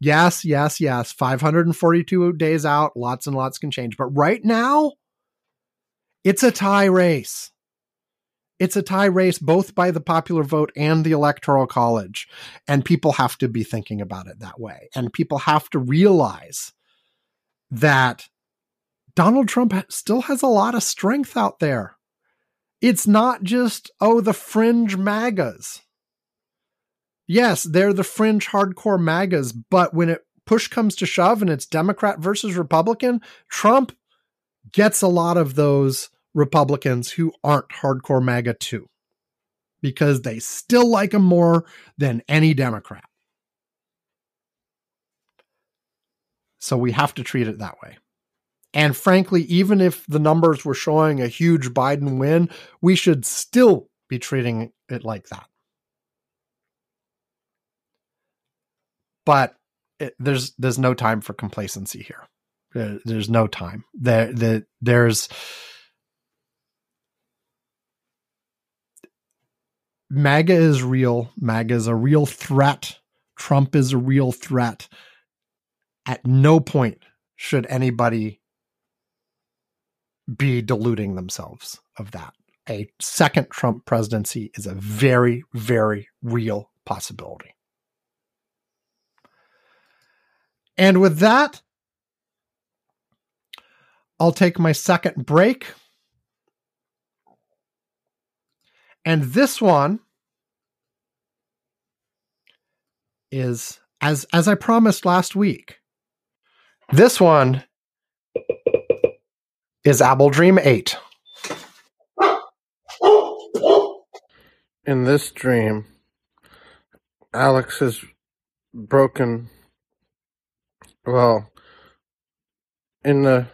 yes, yes, yes, 542 days out, lots and lots can change. But right now, it's a tie race. It's a tie race both by the popular vote and the electoral college. And people have to be thinking about it that way. And people have to realize that Donald Trump still has a lot of strength out there. It's not just, oh, the fringe MAGAs. Yes, they're the fringe hardcore MAGAs, but when it push comes to shove and it's Democrat versus Republican, Trump gets a lot of those Republicans who aren't hardcore MAGA too, because they still like him more than any Democrat. So we have to treat it that way. And frankly, even if the numbers were showing a huge Biden win, we should still be treating it like that. But it, there's there's no time for complacency here. There, there's no time. There, the, there's MAGA is real. MAGA is a real threat. Trump is a real threat. At no point should anybody be deluding themselves of that. A second Trump presidency is a very, very real possibility. And with that, I'll take my second break. And this one is as as I promised last week. This one is Apple Dream 8.
In this dream, Alex has broken. Well, in the.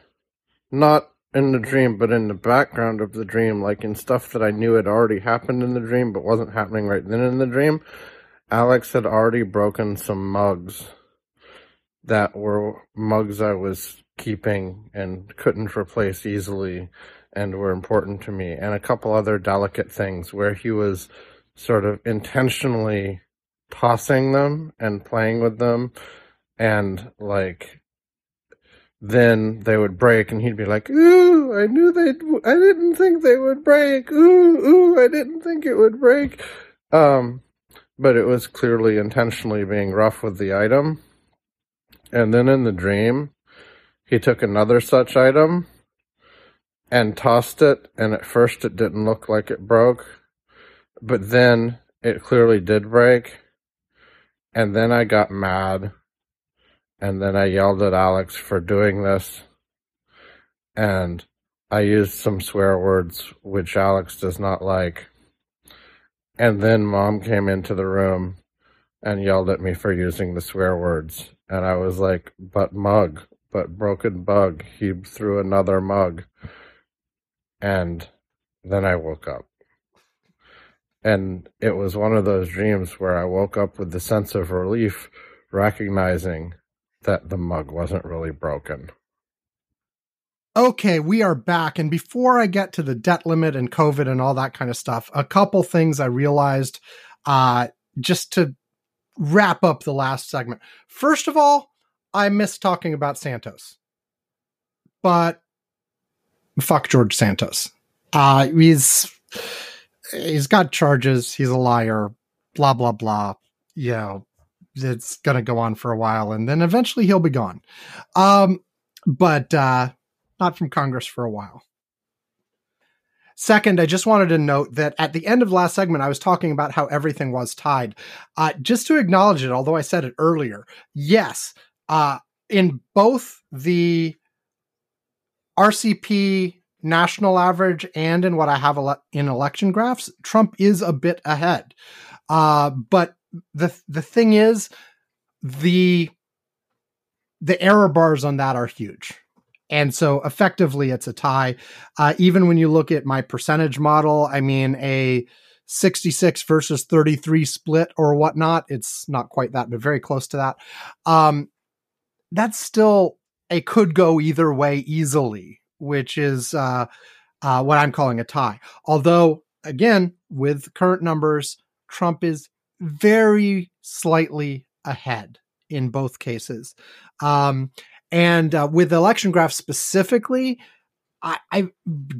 Not in the dream, but in the background of the dream, like in stuff that I knew had already happened in the dream but wasn't happening right then in the dream, Alex had already broken some mugs that were mugs I was keeping and couldn't replace easily and were important to me, and a couple other delicate things where he was sort of intentionally tossing them and playing with them and like then they would break and he'd be like ooh i knew they'd i didn't think they would break. Ooh ooh i didn't think it would break. Um but it was clearly intentionally being rough with the item and then in the dream he took another such item and tossed it, and at first it didn't look like it broke, but then it clearly did break. And then I got mad, and then I yelled at Alex for doing this, and I used some swear words which Alex does not like. And then mom came into the room and yelled at me for using the swear words. And I was like, but mug, but broken bug. He threw another mug. And then I woke up. And it was one of those dreams where I woke up with the sense of relief, recognizing that the mug wasn't really broken.
Okay, we are back. And before I get to the debt limit and COVID and all that kind of stuff, a couple things I realized uh, just to wrap up the last segment. First of all, I miss talking about Santos, but fuck George Santos. Uh, he's he's got charges. He's a liar. Blah blah blah. You know, it's gonna go on for a while, and then eventually he'll be gone. Um, but uh, not from Congress for a while. Second, I just wanted to note that at the end of last segment, I was talking about how everything was tied. Uh, just to acknowledge it, although I said it earlier, yes, uh, in both the RCP national average and in what I have ele- in election graphs, Trump is a bit ahead. Uh, but the the thing is, the the error bars on that are huge. And so effectively it's a tie. Uh, even when you look at my percentage model, I mean, a 66 versus 33 split or whatnot, it's not quite that, but very close to that. Um, that's still a could go either way easily, which is uh, uh, what I'm calling a tie. Although, again, with current numbers, Trump is very slightly ahead in both cases. Um, and uh, with election graph specifically, I, I,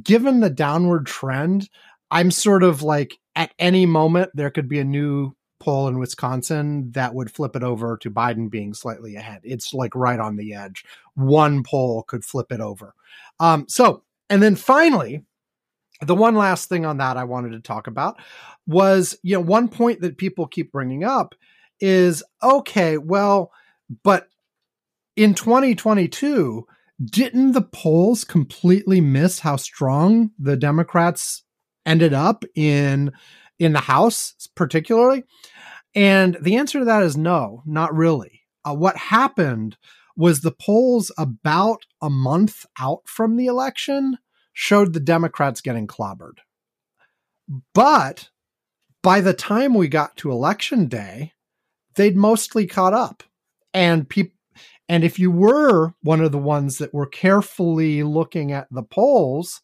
given the downward trend, I'm sort of like at any moment there could be a new poll in Wisconsin that would flip it over to Biden being slightly ahead. It's like right on the edge. One poll could flip it over. Um, so, and then finally, the one last thing on that I wanted to talk about was, you know, one point that people keep bringing up is okay, well, but in 2022, didn't the polls completely miss how strong the Democrats ended up in in the House, particularly? And the answer to that is no, not really. Uh, what happened was the polls about a month out from the election showed the Democrats getting clobbered. But by the time we got to election day, they'd mostly caught up. And people and if you were one of the ones that were carefully looking at the polls,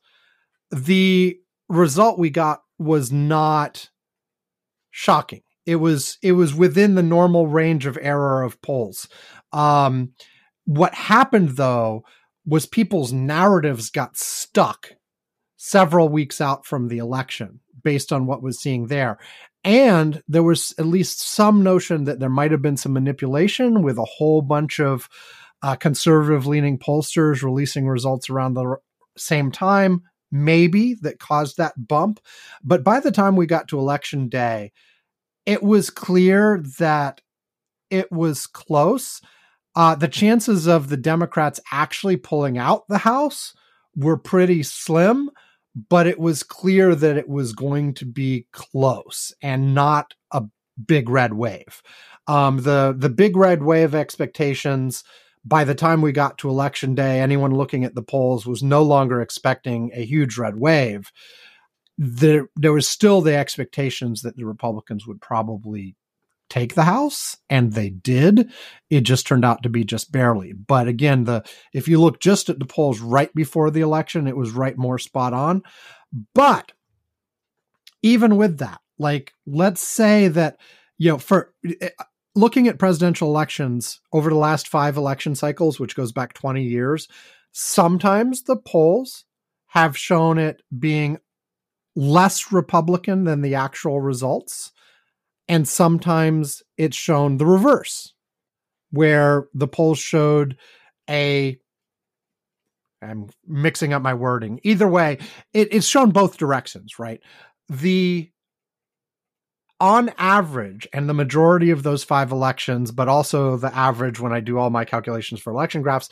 the result we got was not shocking. It was it was within the normal range of error of polls. Um, what happened though was people's narratives got stuck several weeks out from the election based on what was seeing there. And there was at least some notion that there might have been some manipulation with a whole bunch of uh, conservative leaning pollsters releasing results around the same time, maybe that caused that bump. But by the time we got to election day, it was clear that it was close. Uh, the chances of the Democrats actually pulling out the House were pretty slim but it was clear that it was going to be close and not a big red wave. Um, the the big red wave expectations by the time we got to election day, anyone looking at the polls was no longer expecting a huge red wave. There, there was still the expectations that the Republicans would probably take the house and they did. It just turned out to be just barely. But again the if you look just at the polls right before the election it was right more spot on. But even with that like let's say that you know for eh, looking at presidential elections over the last 5 election cycles which goes back 20 years sometimes the polls have shown it being less republican than the actual results and sometimes it's shown the reverse, where the polls showed a I'm mixing up my wording. Either way, it, it's shown both directions, right? The on average, and the majority of those five elections, but also the average when I do all my calculations for election graphs,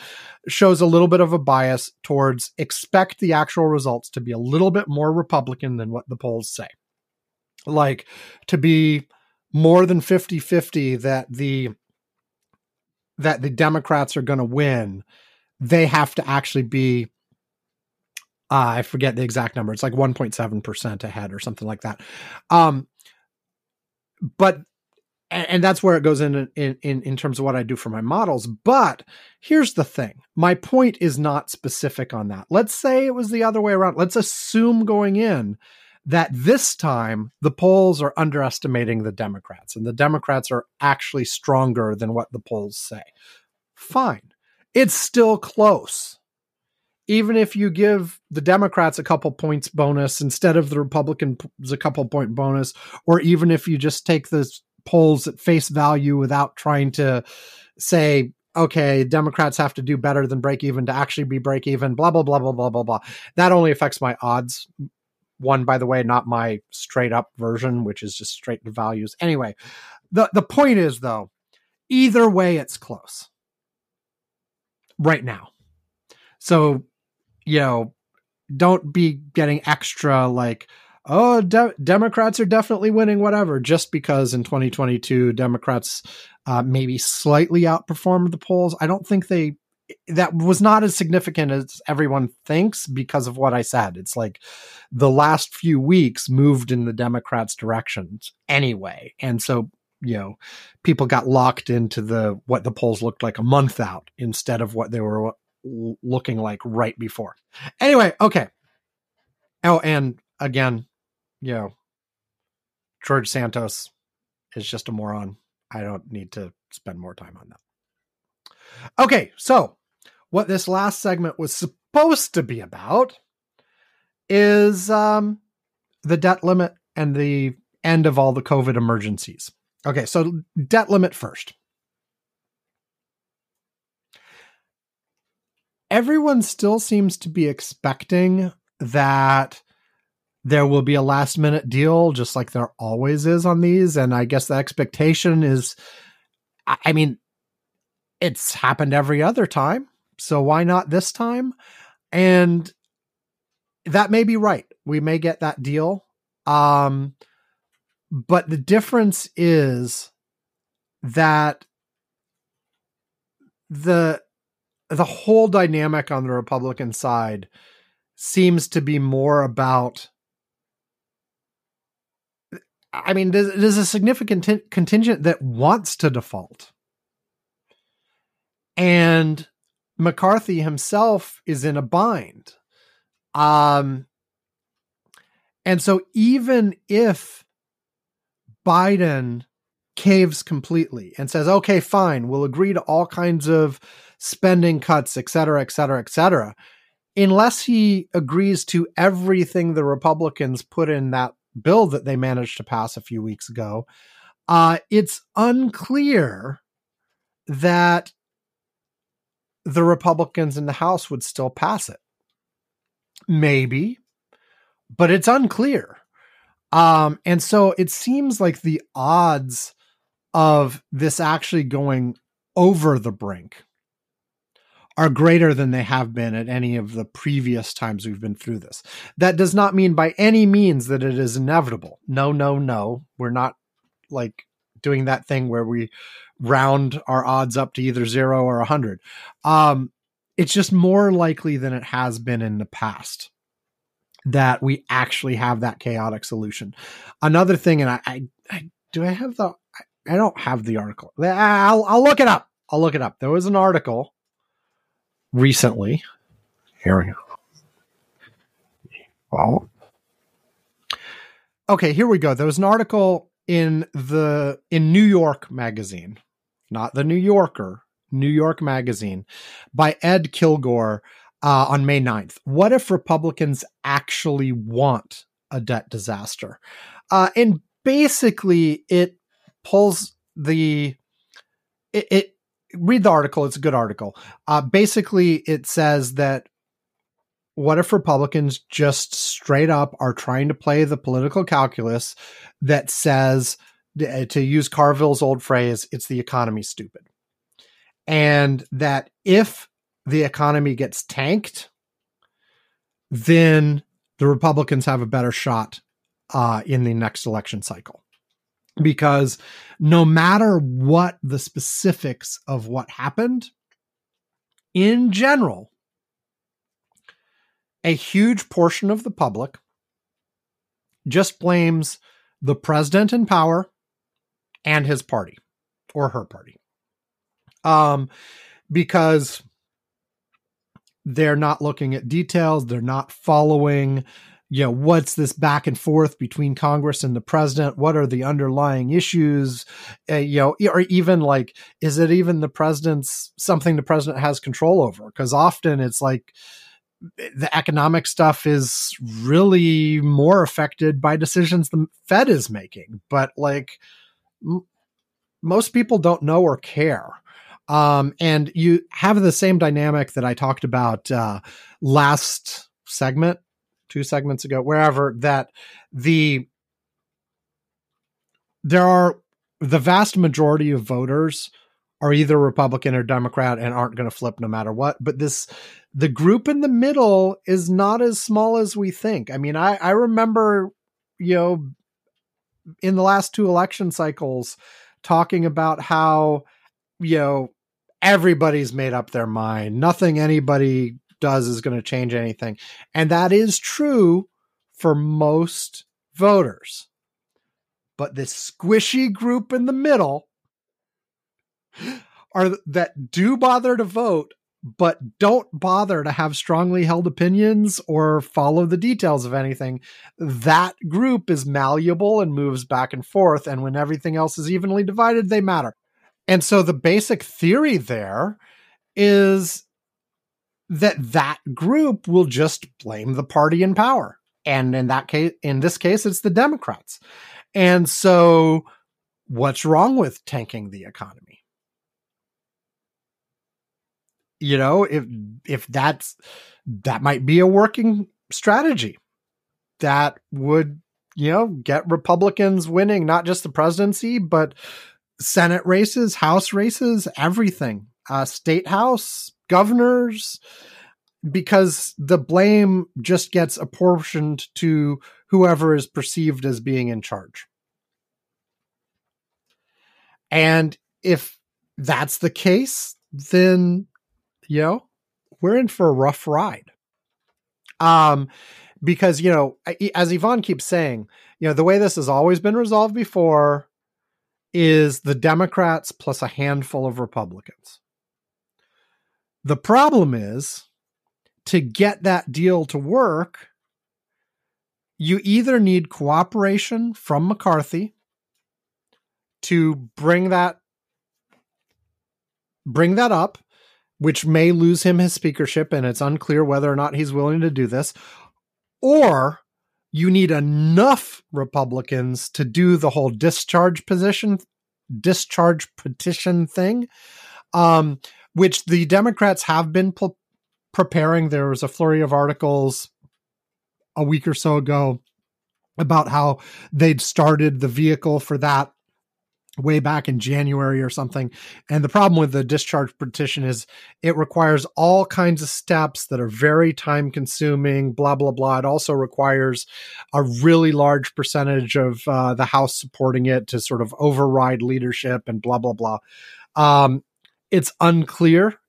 shows a little bit of a bias towards expect the actual results to be a little bit more Republican than what the polls say. Like to be more than 50-50 that the that the Democrats are going to win, they have to actually be uh, I forget the exact number. It's like 1.7% ahead or something like that. Um, but and, and that's where it goes in, in in in terms of what I do for my models. But here's the thing: my point is not specific on that. Let's say it was the other way around. Let's assume going in that this time the polls are underestimating the Democrats and the Democrats are actually stronger than what the polls say. Fine. It's still close. Even if you give the Democrats a couple points bonus instead of the Republicans a couple point bonus, or even if you just take the polls at face value without trying to say, okay, Democrats have to do better than break even to actually be break even, blah, blah, blah, blah, blah, blah, blah. That only affects my odds one by the way not my straight up version which is just straight to values. Anyway the the point is though either way it's close. Right now. So you know don't be getting extra like oh de- democrats are definitely winning whatever just because in 2022 democrats uh, maybe slightly outperformed the polls. I don't think they that was not as significant as everyone thinks because of what I said. It's like the last few weeks moved in the Democrats' directions anyway. And so, you know, people got locked into the what the polls looked like a month out instead of what they were looking like right before. Anyway, okay. Oh, and again, you know, George Santos is just a moron. I don't need to spend more time on that. Okay, so what this last segment was supposed to be about is um, the debt limit and the end of all the COVID emergencies. Okay, so debt limit first. Everyone still seems to be expecting that there will be a last minute deal, just like there always is on these. And I guess the expectation is, I mean, it's happened every other time. So why not this time? And that may be right. We may get that deal. Um, but the difference is that the the whole dynamic on the Republican side seems to be more about I mean, there's, there's a significant t- contingent that wants to default. And McCarthy himself is in a bind. Um, and so even if Biden caves completely and says, okay, fine, we'll agree to all kinds of spending cuts, et cetera, et cetera, et cetera, unless he agrees to everything the Republicans put in that bill that they managed to pass a few weeks ago, uh, it's unclear that the Republicans in the House would still pass it. Maybe, but it's unclear. Um, and so it seems like the odds of this actually going over the brink are greater than they have been at any of the previous times we've been through this. That does not mean by any means that it is inevitable. No, no, no. We're not like doing that thing where we round our odds up to either zero or a hundred. Um, it's just more likely than it has been in the past that we actually have that chaotic solution. Another thing, and I, I, I do I have the I don't have the article. I'll I'll look it up. I'll look it up. There was an article recently. Here we go. Well, okay, here we go. There was an article in the in New York Magazine, not the New Yorker, New York Magazine, by Ed Kilgore uh, on May 9th. What if Republicans actually want a debt disaster? Uh, and basically, it pulls the it, it read the article. It's a good article. Uh, basically, it says that what if Republicans just straight up are trying to play the political calculus that says, to use Carville's old phrase, it's the economy stupid. And that if the economy gets tanked, then the Republicans have a better shot uh, in the next election cycle because no matter what the specifics of what happened, in general, a huge portion of the public just blames the president in power and his party or her party. Um, because they're not looking at details, they're not following you know what's this back and forth between congress and the president? What are the underlying issues? Uh, you know or even like is it even the president's something the president has control over? Because often it's like the economic stuff is really more affected by decisions the fed is making but like m- most people don't know or care um, and you have the same dynamic that i talked about uh, last segment two segments ago, wherever, that the there are the vast majority of voters are either Republican or Democrat and aren't going to flip no matter what. But this the group in the middle is not as small as we think. I mean, I, I remember, you know, in the last two election cycles talking about how, you know, everybody's made up their mind. Nothing anybody does is going to change anything. And that is true for most voters. But this squishy group in the middle are that do bother to vote but don't bother to have strongly held opinions or follow the details of anything. That group is malleable and moves back and forth. And when everything else is evenly divided, they matter. And so the basic theory there is that that group will just blame the party in power. And in that case, in this case, it's the Democrats. And so what's wrong with tanking the economy? You know, if if that's that might be a working strategy that would, you know, get Republicans winning not just the presidency, but Senate races, House races, everything. Uh, state house, governors, because the blame just gets apportioned to whoever is perceived as being in charge. And if that's the case, then, you know, we're in for a rough ride. Um, because, you know, as Ivan keeps saying, you know, the way this has always been resolved before is the Democrats plus a handful of Republicans. The problem is to get that deal to work, you either need cooperation from McCarthy to bring that bring that up, which may lose him his speakership, and it's unclear whether or not he's willing to do this, or you need enough Republicans to do the whole discharge position, discharge petition thing, um, which the Democrats have been pl- preparing. There was a flurry of articles a week or so ago about how they'd started the vehicle for that way back in January or something. And the problem with the discharge petition is it requires all kinds of steps that are very time consuming, blah, blah, blah. It also requires a really large percentage of uh, the House supporting it to sort of override leadership and blah, blah, blah. Um, it's unclear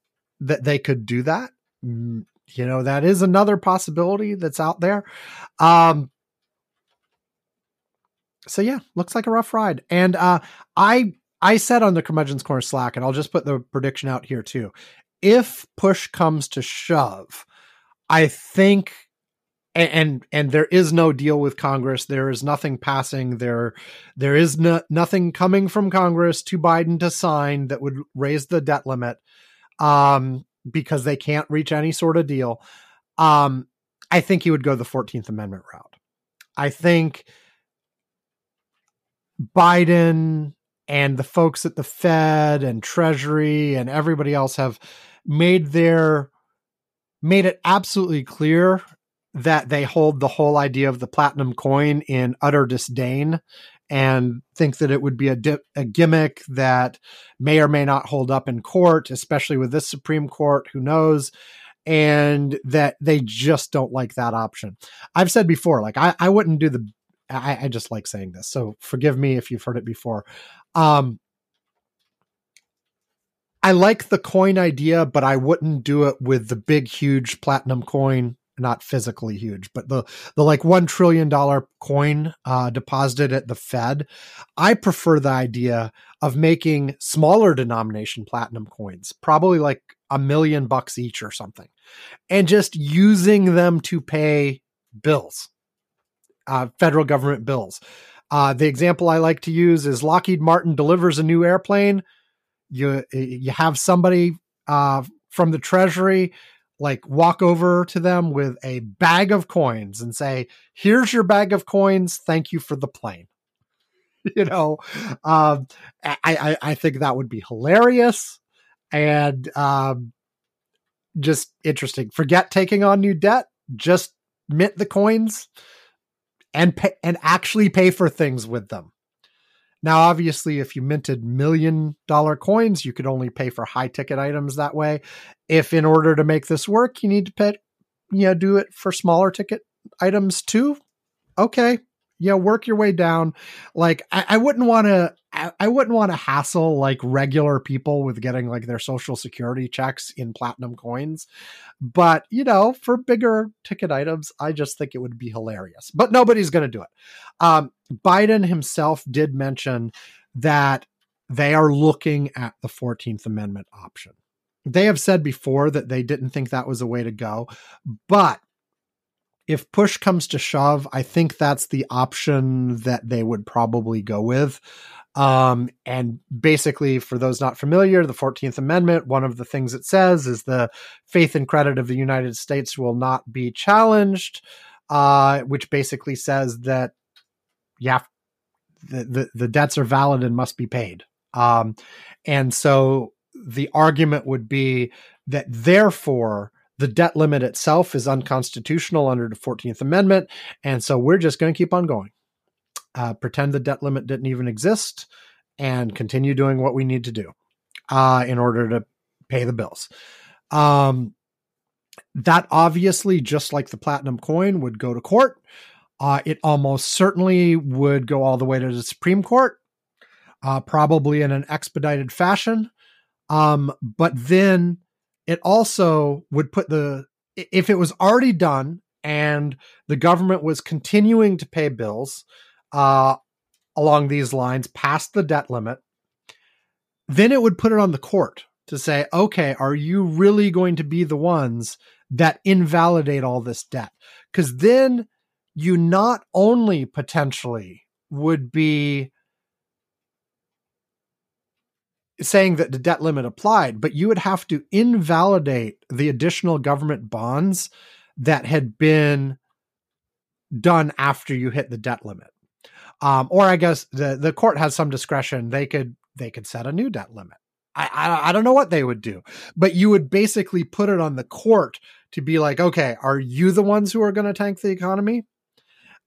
that they could do that. Mm, you know, that is another possibility that's out there. Um, so yeah, looks like a rough ride. And uh, I I said on the curmudgeon's corner Slack, and I'll just put the prediction out here too. If push comes to shove, I think and, and and, there is no deal with Congress. There is nothing passing. There there is no, nothing coming from Congress to Biden to sign that would raise the debt limit um, because they can't reach any sort of deal. Um, I think he would go the 14th Amendment route. I think Biden and the folks at the Fed and Treasury and everybody else have made their made it absolutely clear that they hold the whole idea of the platinum coin in utter disdain and think that it would be a, a gimmick that may or may not hold up in court, especially with this Supreme Court, who knows, and that they just don't like that option. I've said before, like I, I wouldn't do the I, I just like saying this, so forgive me if you've heard it before. Um, I like the coin idea, but I wouldn't do it with the big, huge platinum coin. Not physically huge, but the the like one trillion dollar coin uh, deposited at the Fed. I prefer the idea of making smaller denomination platinum coins, probably like a million bucks each or something, and just using them to pay bills uh, federal government bills. Uh, the example I like to use is Lockheed Martin delivers a new airplane. You you have somebody uh, from the Treasury like walk over to them with a bag of coins and say, "Here's your bag of coins. Thank you for the plane." you know, um, I, I I think that would be hilarious and um, just interesting. Forget taking on new debt. Just mint the coins and pay, and actually pay for things with them. Now, obviously, if you minted million dollar coins, you could only pay for high ticket items that way. If in order to make this work, you need to pay, you know, do it for smaller ticket items too. Okay, you know, work your way down. Like I, I wouldn't want to, I, I, wouldn't want to hassle like regular people with getting like their social security checks in platinum coins. But you know, for bigger ticket items, I just think it would be hilarious. But nobody's going to do it. Um, Biden himself did mention that they are looking at the 14th Amendment option. they have said before that they didn't think that was a way to go. But if push comes to shove, I think that's the option that they would probably go with. Um, and basically, for those not familiar, the 14th Amendment, one of the things it says is the faith and credit of the United States will not be challenged, uh, which basically says that, yeah, the, the, the debts are valid and must be paid. Um, and so the argument would be that therefore the debt limit itself is unconstitutional under the 14th Amendment. And so we're just going to keep on going uh, pretend the debt limit didn't even exist, and continue doing what we need to do uh, in order to pay the bills. Um, that obviously, just like the platinum coin, would go to court. Uh, it almost certainly would go all the way to the Supreme Court, uh, probably in an expedited fashion. Um, but then it also would put the, if it was already done and the government was continuing to pay bills, uh, along these lines past the debt limit, then it would put it on the court to say, okay, are you really going to be the ones that invalidate all this debt? Because then you not only potentially would be saying that the debt limit applied, but you would have to invalidate the additional government bonds that had been done after you hit the debt limit. Um, or I guess the the court has some discretion. They could they could set a new debt limit. I, I I don't know what they would do, but you would basically put it on the court to be like, okay, are you the ones who are going to tank the economy?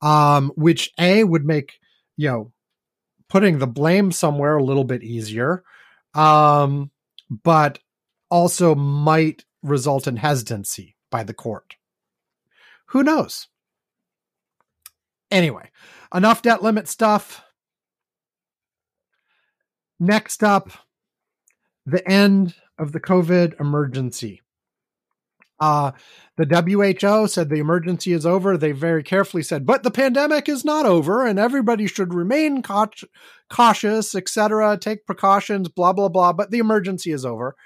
Um, which a would make you know putting the blame somewhere a little bit easier, um, but also might result in hesitancy by the court. Who knows? Anyway, enough debt limit stuff. Next up, the end of the COVID emergency. Uh, the WHO said the emergency is over. They very carefully said, but the pandemic is not over and everybody should remain cautious, etc., take precautions, blah, blah, blah. But the emergency is over.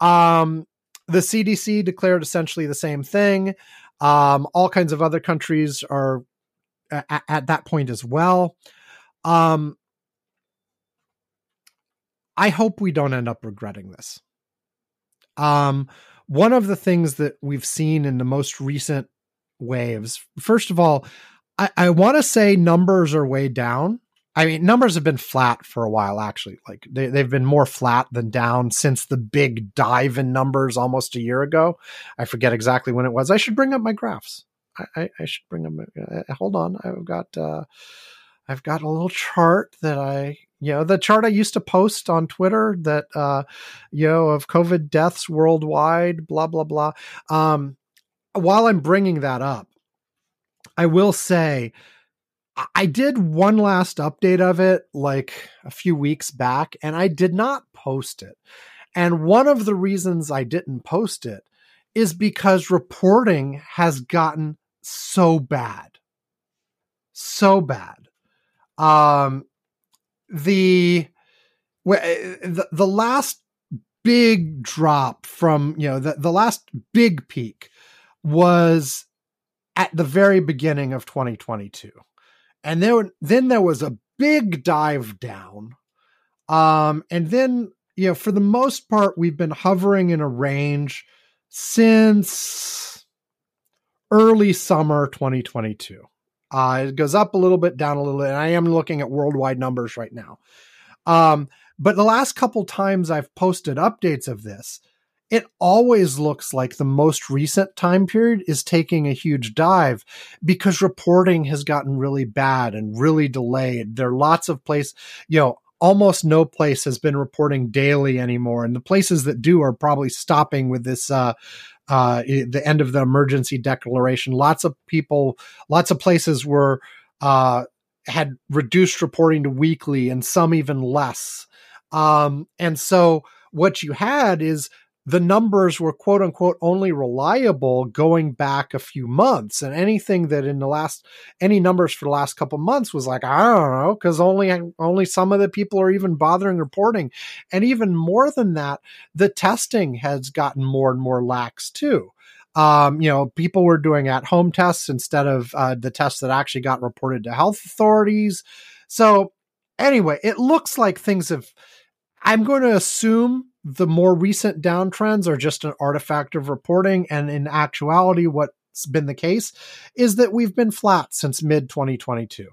Um, the CDC declared essentially the same thing. Um, all kinds of other countries are at, at that point as well. Um, I hope we don't end up regretting this. Um, one of the things that we've seen in the most recent waves, first of all, I, I want to say numbers are way down. I mean, numbers have been flat for a while, actually. Like they, they've been more flat than down since the big dive in numbers almost a year ago. I forget exactly when it was. I should bring up my graphs. I, I should bring them. Uh, hold on, I've got uh, I've got a little chart that I you know the chart I used to post on Twitter that uh, you know of COVID deaths worldwide, blah blah blah. Um, while I'm bringing that up, I will say I did one last update of it like a few weeks back, and I did not post it. And one of the reasons I didn't post it is because reporting has gotten so bad. So bad. Um the eh, the, the last big drop from, you know, the, the last big peak was at the very beginning of 2022. And then then there was a big dive down. Um and then you know, for the most part, we've been hovering in a range since early summer 2022. Uh, it goes up a little bit, down a little bit. And I am looking at worldwide numbers right now. Um, but the last couple times I've posted updates of this, it always looks like the most recent time period is taking a huge dive because reporting has gotten really bad and really delayed. There are lots of places, you know, almost no place has been reporting daily anymore. And the places that do are probably stopping with this uh, uh, the end of the emergency declaration. Lots of people, lots of places were uh, had reduced reporting to weekly, and some even less. Um, and so what you had is the numbers were quote unquote only reliable going back a few months and anything that in the last any numbers for the last couple months was like i don't know because only only some of the people are even bothering reporting and even more than that the testing has gotten more and more lax too um, you know, people were doing at home tests instead of uh, the tests that actually got reported to health authorities. So, anyway, it looks like things have. I'm going to assume the more recent downtrends are just an artifact of reporting. And in actuality, what's been the case is that we've been flat since mid 2022.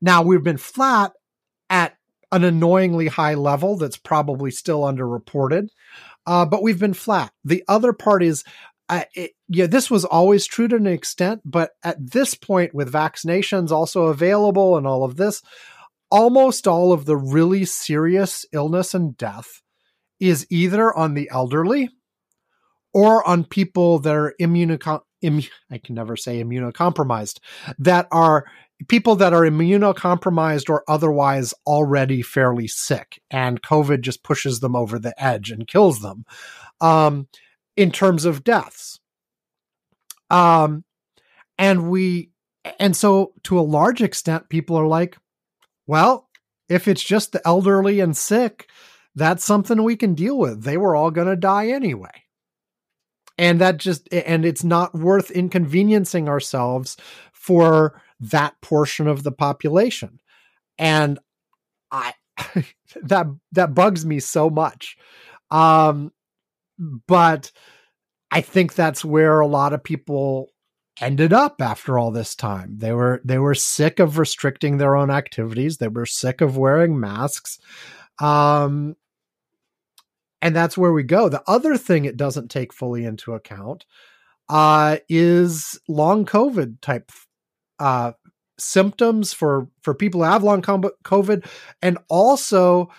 Now, we've been flat at an annoyingly high level that's probably still underreported, uh, but we've been flat. The other part is, uh, it, yeah, this was always true to an extent, but at this point, with vaccinations also available and all of this, almost all of the really serious illness and death is either on the elderly or on people that are immunocom- Im- I can never say immunocompromised that are people that are immunocompromised or otherwise already fairly sick and covid just pushes them over the edge and kills them um, in terms of deaths. Um, and we and so to a large extent people are like well if it's just the elderly and sick that's something we can deal with. They were all going to die anyway. And that just, and it's not worth inconveniencing ourselves for that portion of the population. And I, that, that bugs me so much. Um, but I think that's where a lot of people ended up after all this time. They were they were sick of restricting their own activities. They were sick of wearing masks. Um, and that's where we go. The other thing it doesn't take fully into account uh, is long COVID type uh, symptoms for for people who have long COVID, and also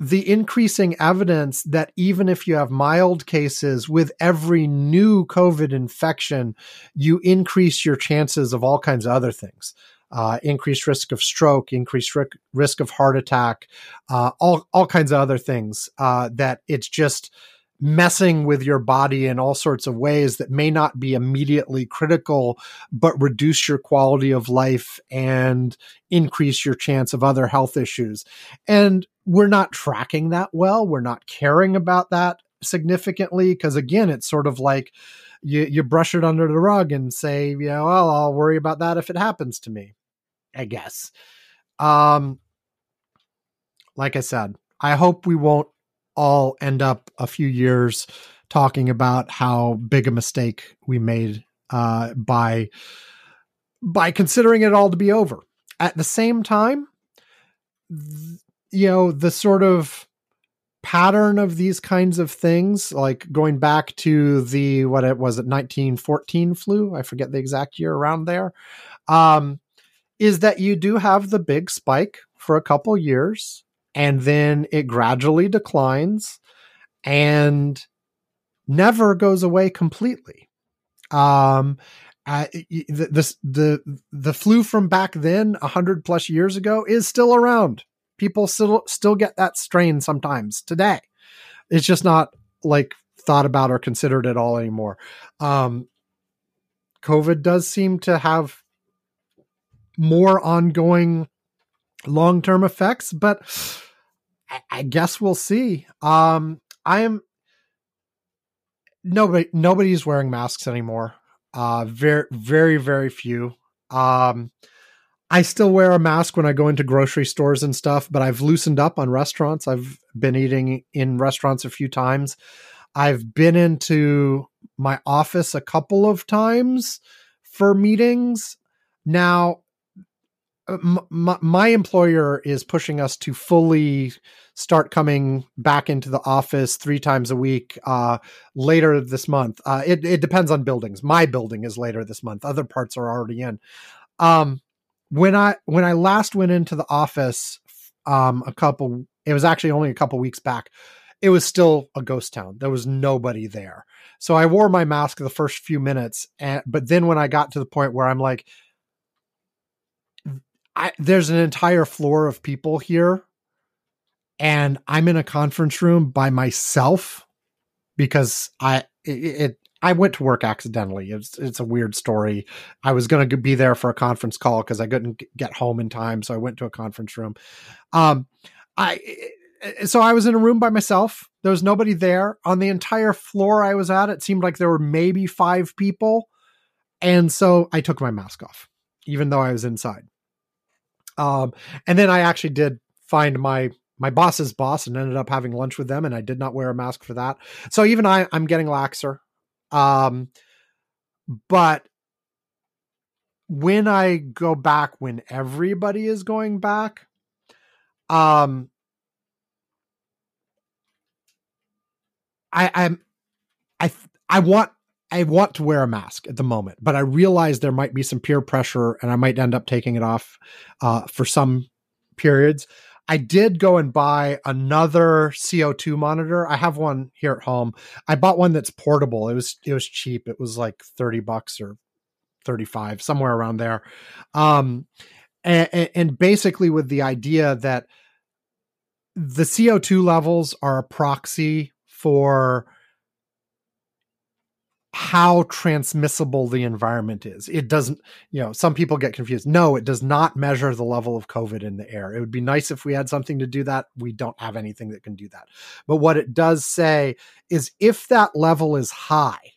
the increasing evidence that even if you have mild cases with every new COVID infection, you increase your chances of all kinds of other things uh, increased risk of stroke, increased risk, risk of heart attack, uh, all all kinds of other things. Uh, that it's just messing with your body in all sorts of ways that may not be immediately critical, but reduce your quality of life and increase your chance of other health issues. And we're not tracking that well. We're not caring about that significantly because again, it's sort of like you you brush it under the rug and say, you know, well, I'll worry about that if it happens to me. I guess. Um, like I said, I hope we won't all end up a few years talking about how big a mistake we made uh, by by considering it all to be over. At the same time, th- you know, the sort of pattern of these kinds of things, like going back to the what it was it 1914 flu, I forget the exact year around there. Um, is that you do have the big spike for a couple years and then it gradually declines and never goes away completely. Um, uh, the, the, the the flu from back then, a hundred plus years ago, is still around. People still still get that strain sometimes today. It's just not like thought about or considered at all anymore. Um, COVID does seem to have more ongoing long term effects, but I, guess we'll see. Um, I am nobody nobody's wearing masks anymore. Uh, very very very few. Um, I still wear a mask when I go into grocery stores and stuff, but I've loosened up on restaurants. I've been eating in restaurants a few times. I've been into my office a couple of times for meetings. Now, my, my employer is pushing us to fully start coming back into the office three times a week uh, later this month. Uh, it, it depends on buildings. My building is later this month. Other parts are already in. Um, when I when I last went into the office, um, a couple. It was actually only a couple weeks back. It was still a ghost town. There was nobody there. So I wore my mask the first few minutes, and but then when I got to the point where I'm like, I, there's an entire floor of people here and I'm in a conference room by myself because I it, it I went to work accidentally. It's it's a weird story. I was going to be there for a conference call because I couldn't get home in time, so I went to a conference room. Um, I so I was in a room by myself. There was nobody there on the entire floor I was at. It seemed like there were maybe five people, and so I took my mask off, even though I was inside. Um, and then I actually did find my my boss's boss and ended up having lunch with them and I did not wear a mask for that. So even I I'm getting laxer. Um but when I go back when everybody is going back um I I'm I I want I want to wear a mask at the moment, but I realize there might be some peer pressure and I might end up taking it off uh, for some periods. I did go and buy another CO2 monitor. I have one here at home. I bought one that's portable. It was it was cheap. It was like 30 bucks or 35, somewhere around there. Um and, and basically with the idea that the CO2 levels are a proxy for how transmissible the environment is. It doesn't, you know, some people get confused. No, it does not measure the level of COVID in the air. It would be nice if we had something to do that. We don't have anything that can do that. But what it does say is if that level is high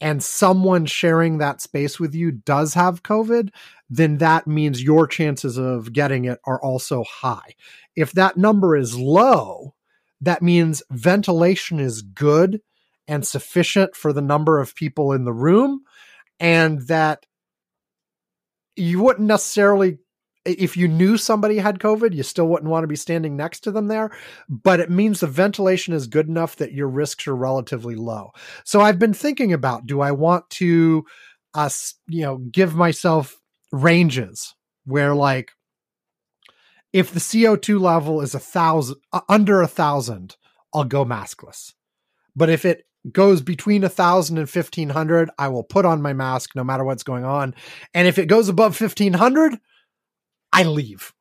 and someone sharing that space with you does have COVID, then that means your chances of getting it are also high. If that number is low, that means ventilation is good and sufficient for the number of people in the room and that you wouldn't necessarily if you knew somebody had covid you still wouldn't want to be standing next to them there but it means the ventilation is good enough that your risks are relatively low. So i've been thinking about do i want to uh you know give myself ranges where like if the co2 level is a thousand uh, under a thousand i'll go maskless. But if it goes between a thousand and fifteen hundred, I will put on my mask no matter what's going on. And if it goes above fifteen hundred, I leave.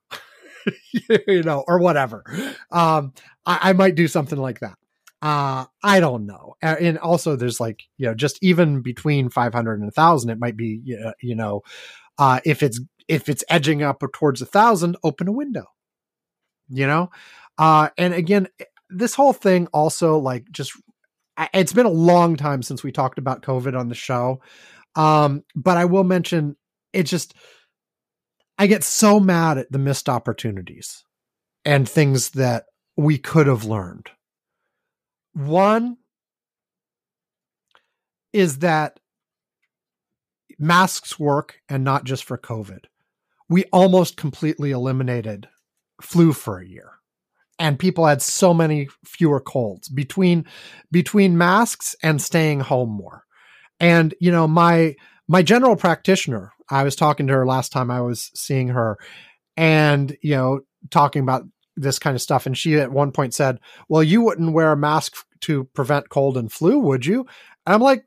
you know, or whatever. Um, I, I, might do something like that. Uh, I don't know. And also, there's like you know, just even between five hundred and a thousand, it might be you know, uh, if it's if it's edging up towards a thousand, open a window. You know, uh, and again, this whole thing also like just it's been a long time since we talked about COVID on the show. Um, but I will mention it just, I get so mad at the missed opportunities and things that we could have learned. One is that masks work and not just for COVID. We almost completely eliminated flu for a year and people had so many fewer colds between between masks and staying home more. And you know my my general practitioner i was talking to her last time i was seeing her and you know talking about this kind of stuff and she at one point said well you wouldn't wear a mask to prevent cold and flu would you? And i'm like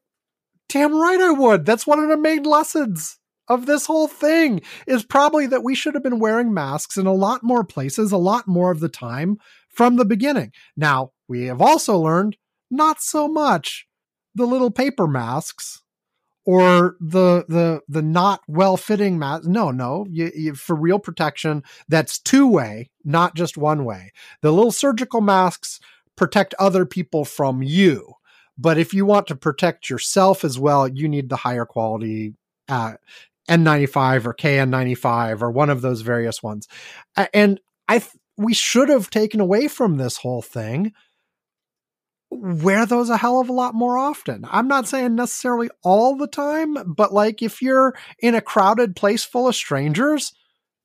damn right i would. That's one of the main lessons of this whole thing is probably that we should have been wearing masks in a lot more places, a lot more of the time from the beginning. Now, we have also learned not so much the little paper masks or the the the not well fitting mask. No, no, you, you, for real protection, that's two way, not just one way. The little surgical masks protect other people from you. But if you want to protect yourself as well, you need the higher quality uh, N95 or KN95 or one of those various ones. And I we should have taken away from this whole thing wear those a hell of a lot more often. I'm not saying necessarily all the time, but like if you're in a crowded place full of strangers,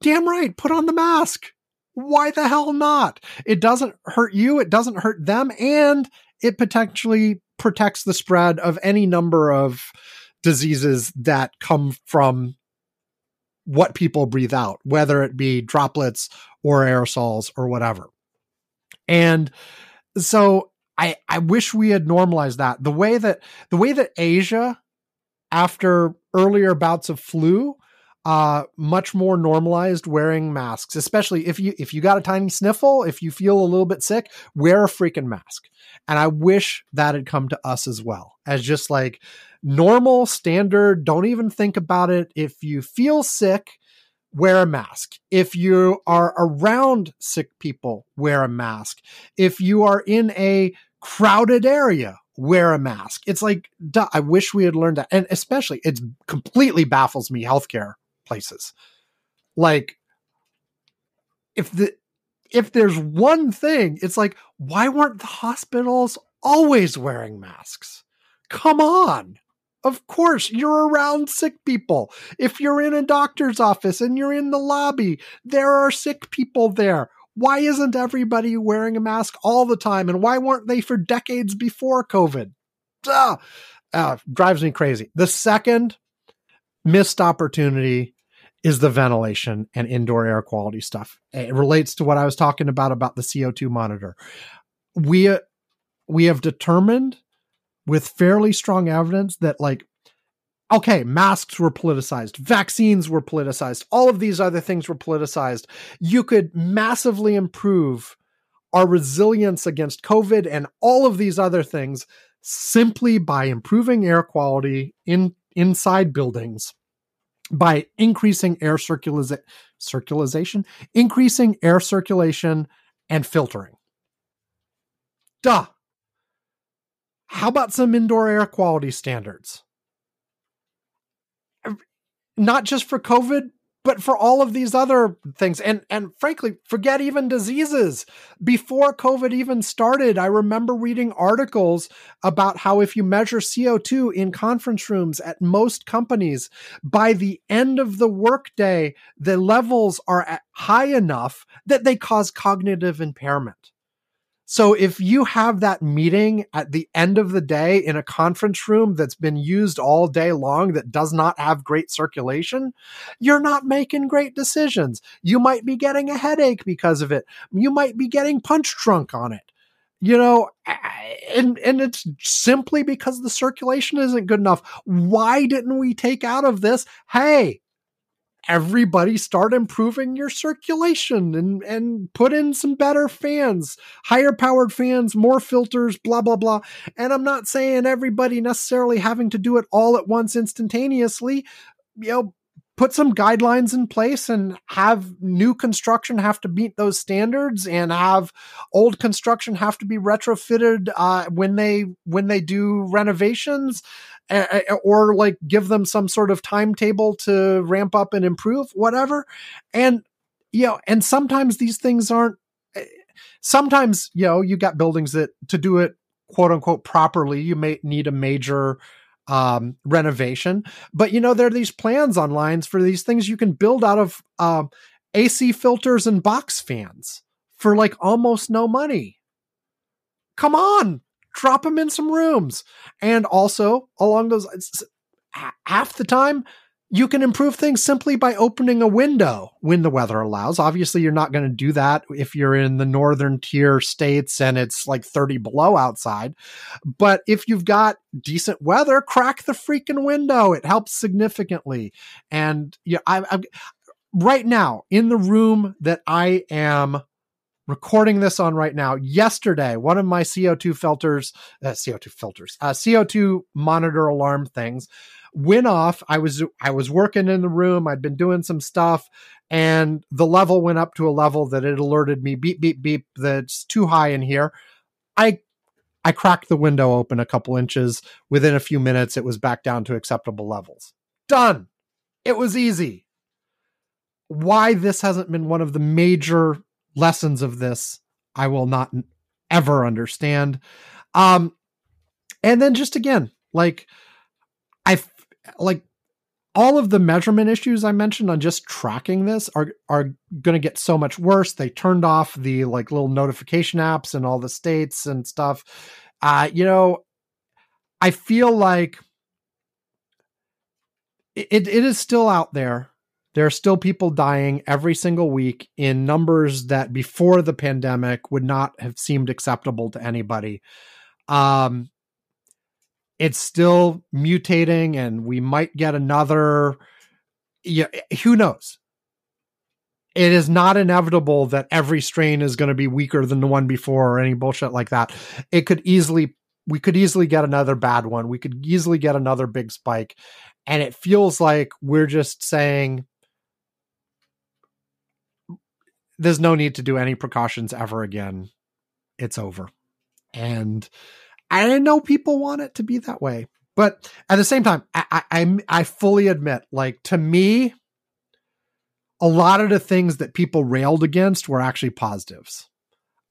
damn right, put on the mask. Why the hell not? It doesn't hurt you, it doesn't hurt them, and it potentially protects the spread of any number of diseases that come from what people breathe out, whether it be droplets or aerosols or whatever. And so I, I wish we had normalized that. The way that the way that Asia, after earlier bouts of flu, uh much more normalized wearing masks especially if you if you got a tiny sniffle if you feel a little bit sick wear a freaking mask. And i wish that had come to us as well as just like normal standard don't even think about it. If you feel sick wear a mask. If you are around sick people wear a mask. If you are in a crowded area wear a mask. It's like duh, i wish we had learned that. And especially it completely baffles me healthcare places. Like if the if there's one thing, it's like why weren't the hospitals always wearing masks? Come on. Of course, you're around sick people. If you're in a doctor's office and you're in the lobby, there are sick people there. Why isn't everybody wearing a mask all the time? And why weren't they for decades before COVID? Uh, drives me crazy. The second missed opportunity is the ventilation and indoor air quality stuff. It relates to what I was talking about about the CO2 monitor. We we have determined with fairly strong evidence that like okay, masks were politicized, vaccines were politicized, all of these other things were politicized. You could massively improve our resilience against COVID and all of these other things simply by improving air quality in inside buildings by increasing air circulation, circulation, increasing air circulation and filtering. Duh. How about some indoor air quality standards? Not just for COVID, but for all of these other things and and frankly forget even diseases. Before covid even started i remember reading articles about how if you measure co2 in conference rooms at most companies by the end of the workday the levels are high enough that they cause cognitive impairment so if you have that meeting at the end of the day in a conference room that's been used all day long that does not have great circulation, you're not making great decisions. You might be getting a headache because of it. You might be getting punch drunk on it. You know, and and it's simply because the circulation isn't good enough. Why didn't we take out of this? Hey, everybody start improving your circulation and and put in some better fans higher powered fans more filters blah blah blah. And i'm not saying everybody necessarily having to do it all at once instantaneously. You know put some guidelines in place and have new construction have to meet those standards and have old construction have to be retrofitted uh, when they when they do renovations or like give them some sort of timetable to ramp up and improve whatever and you know and sometimes these things aren't eh, sometimes you know you got buildings that to do it quote unquote properly you may need a major um, renovation. But you know, there are these plans online for these things you can build out of um, AC filters and box fans for like almost no money. Come on, drop them in some rooms. And also, along those half the time, you can improve things simply by opening a window when the weather allows. Obviously, you're not going to do that if you're in the northern tier states and it's like 30 below outside. But if you've got decent weather, crack the freaking window. It helps significantly. And yeah, I, I right now in the room that I am recording this on right now. Yesterday, one of my CO2 filters, uh, CO2 filters, uh, CO2 monitor alarm things went off. I was I was working in the room. I'd been doing some stuff, and the level went up to a level that it alerted me beep beep beep that's too high in here. I I cracked the window open a couple inches. Within a few minutes, it was back down to acceptable levels. Done. It was easy. Why this hasn't been one of the major lessons of this, I will not ever understand. Um, and then just again, like I like all of the measurement issues I mentioned on just tracking this are are going to get so much worse. They turned off the like little notification apps in all the states and stuff. Uh, you know, I feel like it, it is still out there. There are still people dying every single week in numbers that before the pandemic would not have seemed acceptable to anybody. Um, it's still mutating and we might get another yeah, who knows? It is not inevitable that every strain is going to be weaker than the one before or any bullshit like that. It could easily, we could easily get another bad one. We could easily get another big spike. And it feels like we're just saying, there's no need to do any precautions ever again. It's over. And I know people want it to be that way. But at the same time, I, I, I fully admit, like to me, a lot of the things that people railed against were actually positives.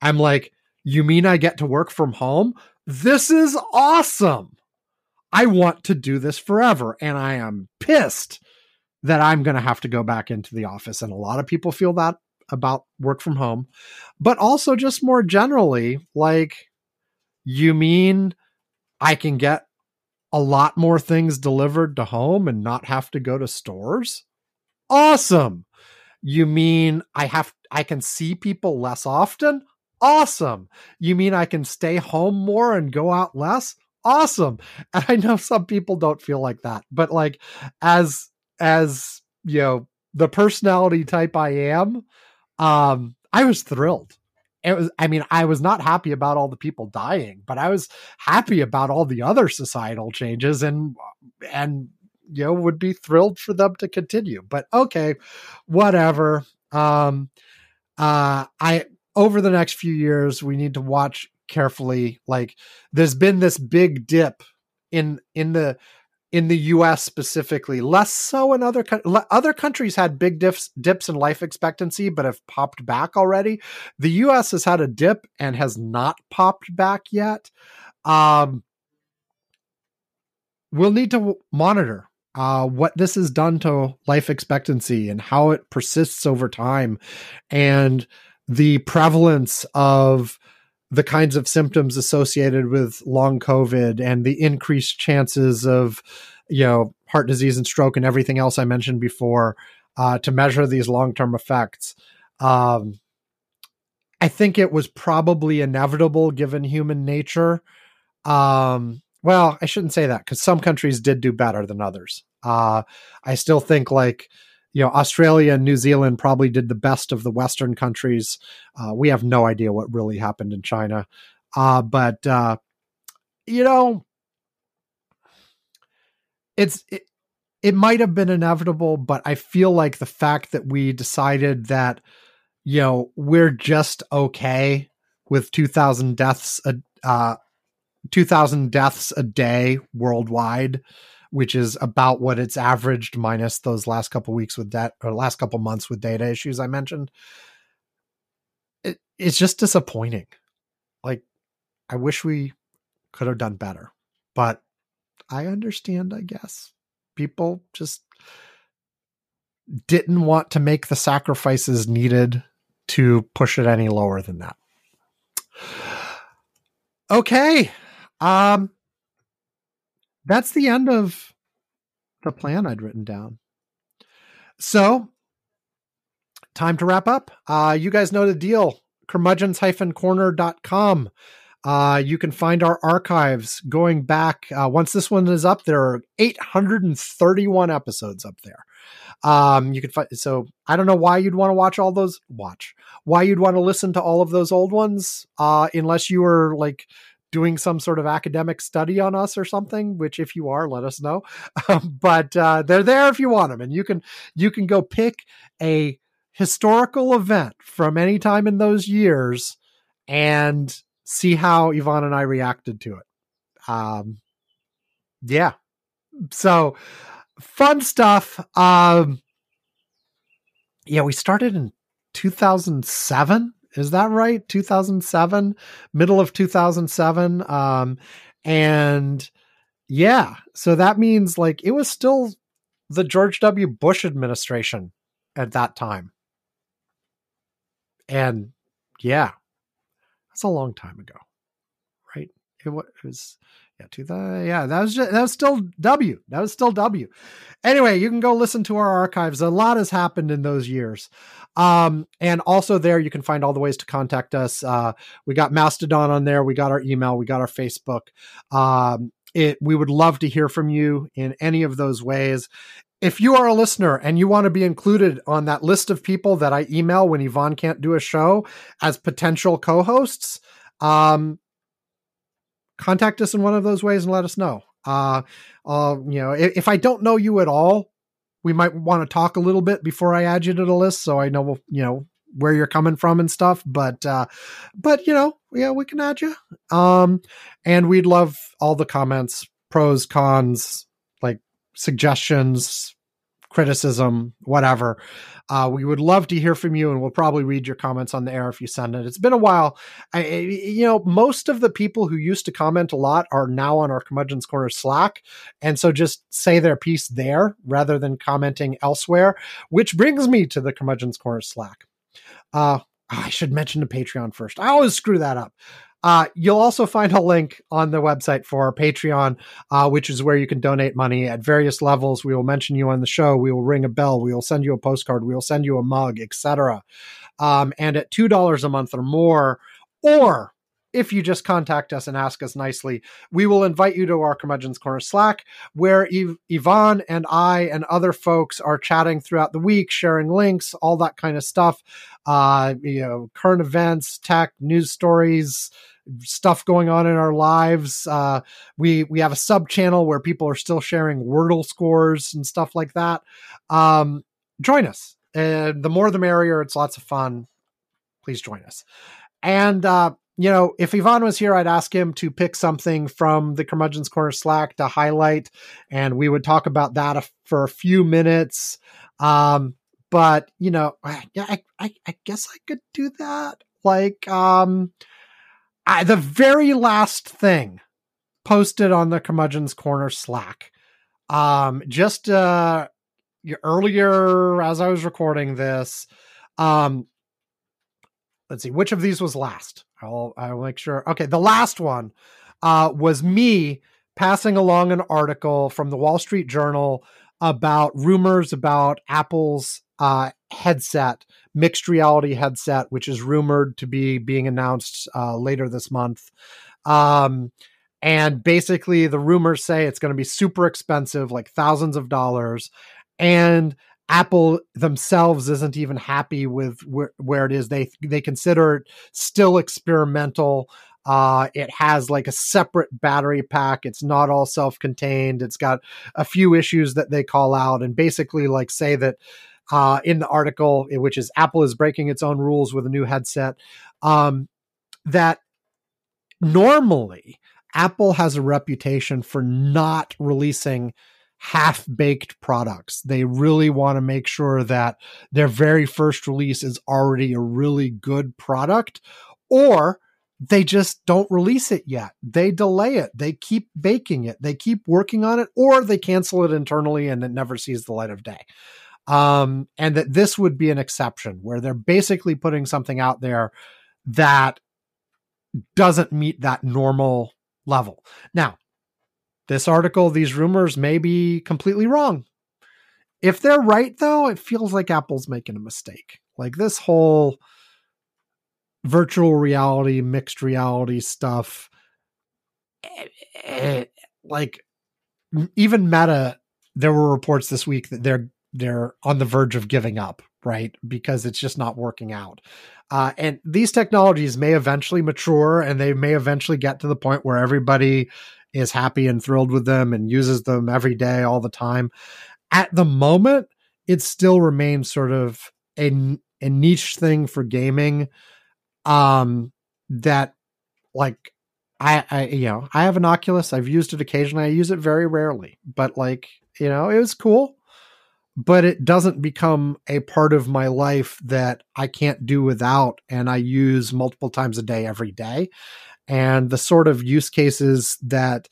I'm like, you mean I get to work from home? This is awesome. I want to do this forever. And I am pissed that I'm going to have to go back into the office. And a lot of people feel that about work from home, but also just more generally, like, you mean I can get a lot more things delivered to home and not have to go to stores? Awesome. You mean I have I can see people less often? Awesome. You mean I can stay home more and go out less? Awesome. And I know some people don't feel like that, but like as as you know, the personality type I am, um, I was thrilled. It was, I mean, I was not happy about all the people dying, but I was happy about all the other societal changes and, and, you know, would be thrilled for them to continue. But okay, whatever. Um, uh, I, over the next few years, we need to watch carefully. Like, there's been this big dip in, in the, in the U.S. specifically, less so in other other countries had big dips dips in life expectancy, but have popped back already. The U.S. has had a dip and has not popped back yet. Um, we'll need to monitor uh, what this has done to life expectancy and how it persists over time, and the prevalence of the kinds of symptoms associated with long COVID and the increased chances of, you know, heart disease and stroke and everything else I mentioned before uh, to measure these long term effects. Um, I think it was probably inevitable given human nature. Um, well, I shouldn't say that because some countries did do better than others. Uh, I still think like you know, Australia and New Zealand probably did the best of the Western countries. Uh, we have no idea what really happened in China. Uh, but, uh, you know, it's, it, it might have been inevitable, but I feel like the fact that we decided that, you know, we're just okay with 2000 deaths, a, uh, 2000 deaths a day worldwide which is about what it's averaged minus those last couple weeks with that or last couple months with data issues I mentioned. It, it's just disappointing. Like, I wish we could have done better, but I understand, I guess. People just didn't want to make the sacrifices needed to push it any lower than that. Okay. Um that's the end of the plan I'd written down. So, time to wrap up. Uh, you guys know the deal. curmudgeons-corner.com. Uh, you can find our archives going back. Uh, once this one is up, there are 831 episodes up there. Um, you can find, so I don't know why you'd want to watch all those, watch, why you'd want to listen to all of those old ones, uh, unless you were like doing some sort of academic study on us or something which if you are let us know. But uh, they're there if you want them and you can you can go pick a historical event from any time in those years and see how Ivan and i reacted to it. Um yeah. So fun stuff. Um yeah we started in 2007 is that right? 2007, middle of 2007. Um, and yeah, so that means like it was still the George W. Bush administration at that time. And yeah, that's a long time ago, right? It was, to the, yeah, that was just, that was still W. That was still W. Anyway, you can go listen to our archives. A lot has happened in those years. Um, and also there you can find all the ways to contact us. Uh, we got Mastodon on there. We got our email. We got our Facebook. Um, it, we would love to hear from you in any of those ways. if you are a listener and you want to be included on that list of people that I email when Ivan can't do a show as potential co-hosts, um, contact us in one of those ways and let us know. Uh, uh, you know, if, if I don't know you at all, we might want to talk a little bit before I add you to the list, so I know you know where you're coming from and stuff. But uh, but you know, yeah, we can add you. Um, and we'd love all the comments, pros, cons, like suggestions, criticism, whatever. Uh, we would love to hear from you, and we'll probably read your comments on the air if you send it. It's been a while. I, you know, most of the people who used to comment a lot are now on our Curmudgeon's Corner Slack, and so just say their piece there rather than commenting elsewhere. Which brings me to the Curmudgeon's Corner Slack. Uh, I should mention the Patreon first. I always screw that up. Uh, you'll also find a link on the website for our Patreon, uh, which is where you can donate money at various levels. We will mention you on the show. We will ring a bell. We will send you a postcard. We will send you a mug, etc. Um, and at two dollars a month or more, or if you just contact us and ask us nicely, we will invite you to our Curmudgeon's Corner Slack, where Ivan and I and other folks are chatting throughout the week, sharing links, all that kind of stuff. Uh, you know, current events, tech, news stories, stuff going on in our lives. Uh, we we have a sub channel where people are still sharing Wordle scores and stuff like that. Um, join us. And the more the merrier. It's lots of fun. Please join us. And uh, you know, if Ivan was here, I'd ask him to pick something from the Curmudgeon's Corner Slack to highlight, and we would talk about that for a few minutes. Um, but you know, I, I, I guess I could do that. Like, um, I, the very last thing posted on the Curmudgeon's Corner Slack, um, just uh, earlier as I was recording this, um, let's see, which of these was last? I'll I'll make sure. Okay, the last one uh, was me passing along an article from the Wall Street Journal about rumors about Apple's uh, headset, mixed reality headset, which is rumored to be being announced uh, later this month. Um, and basically, the rumors say it's going to be super expensive, like thousands of dollars. And Apple themselves isn't even happy with where, where it is. They they consider it still experimental. Uh, it has like a separate battery pack. It's not all self-contained. It's got a few issues that they call out and basically like say that uh, in the article, which is Apple is breaking its own rules with a new headset. Um, that normally Apple has a reputation for not releasing half baked products. They really want to make sure that their very first release is already a really good product, or they just don't release it yet. They delay it. They keep baking it. They keep working on it, or they cancel it internally and it never sees the light of day. Um, and that this would be an exception where they're basically putting something out there that doesn't meet that normal level. Now, this article, these rumors may be completely wrong. If they're right, though, it feels like Apple's making a mistake. Like this whole virtual reality, mixed reality stuff, eh, eh, like even Meta, there were reports this week that they're they're on the verge of giving up, right? Because it's just not working out. Uh, and these technologies may eventually mature and they may eventually get to the point where everybody is happy and thrilled with them and uses them every day, all the time. At the moment, it still remains sort of a, a niche thing for gaming. Um, that like I, I, you know, I have an Oculus. I've used it occasionally. I use it very rarely, but like, you know, it was cool. But it doesn't become a part of my life that I can't do without, and I use multiple times a day every day. And the sort of use cases that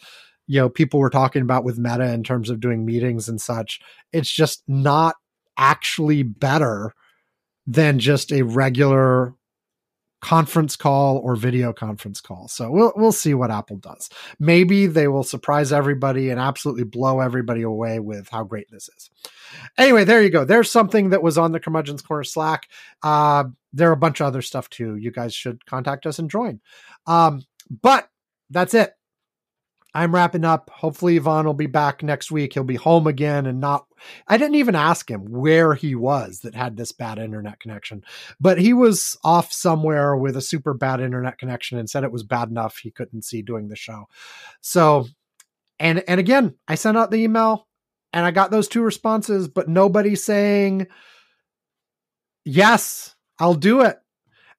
you know people were talking about with meta in terms of doing meetings and such it's just not actually better than just a regular conference call or video conference call. So we'll we'll see what Apple does. Maybe they will surprise everybody and absolutely blow everybody away with how great this is. Anyway, there you go. There's something that was on the Curmudgeon's Corner Slack. Uh, there are a bunch of other stuff too. You guys should contact us and join. Um, but that's it. I'm wrapping up. Hopefully, Ivan will be back next week. He'll be home again and not. I didn't even ask him where he was that had this bad internet connection, but he was off somewhere with a super bad internet connection and said it was bad enough he couldn't see doing the show. So, and and again, I sent out the email and I got those two responses, but nobody saying yes, I'll do it.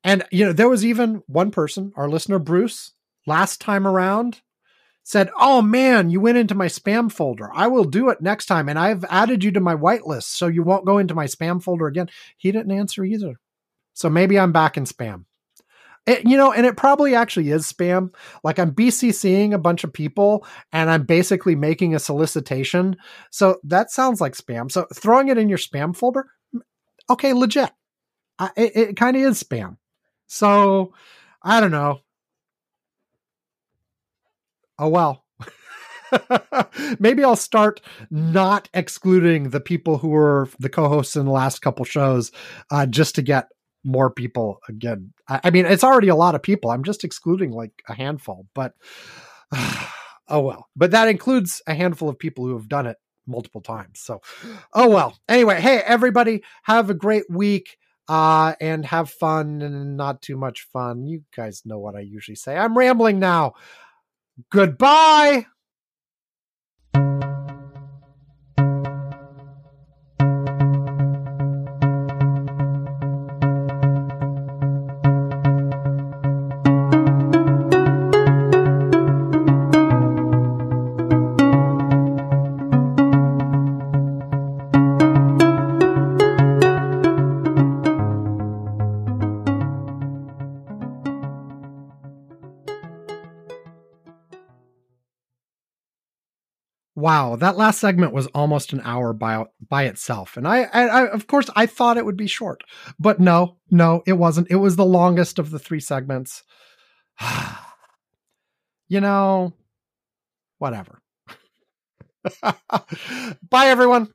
And you know, there was even one person, our listener Bruce, last time around said, Oh man, you went into my spam folder. I will do it next time. And I've added you to my whitelist so you won't go into my spam folder again. He didn't answer either. So maybe I'm back in spam. It, you know, and it probably actually is spam. Like I'm BCCing a bunch of people and I'm basically making a solicitation. So that sounds like spam. So throwing it in your spam folder, mm, okay, legit. I, it, it kind of is spam. So I don't know. Oh well. Maybe I'll start not excluding the people who were the co-hosts in the last couple shows, uh, just to get more people again. I, I, mean, it's already a lot of people. I'm just excluding like a handful, but oh well. But that includes a handful of people who have done it multiple times. So, oh well. Anyway, hey everybody, have a great week uh, and have fun and not too much fun. You guys know what I usually say. I'm rambling now. Goodbye. Wow, that last segment was almost an hour by by itself, and I, I, I, of course, I thought it would be short, but no, no, it wasn't. It was the longest of the three segments. you know, whatever. Bye, everyone.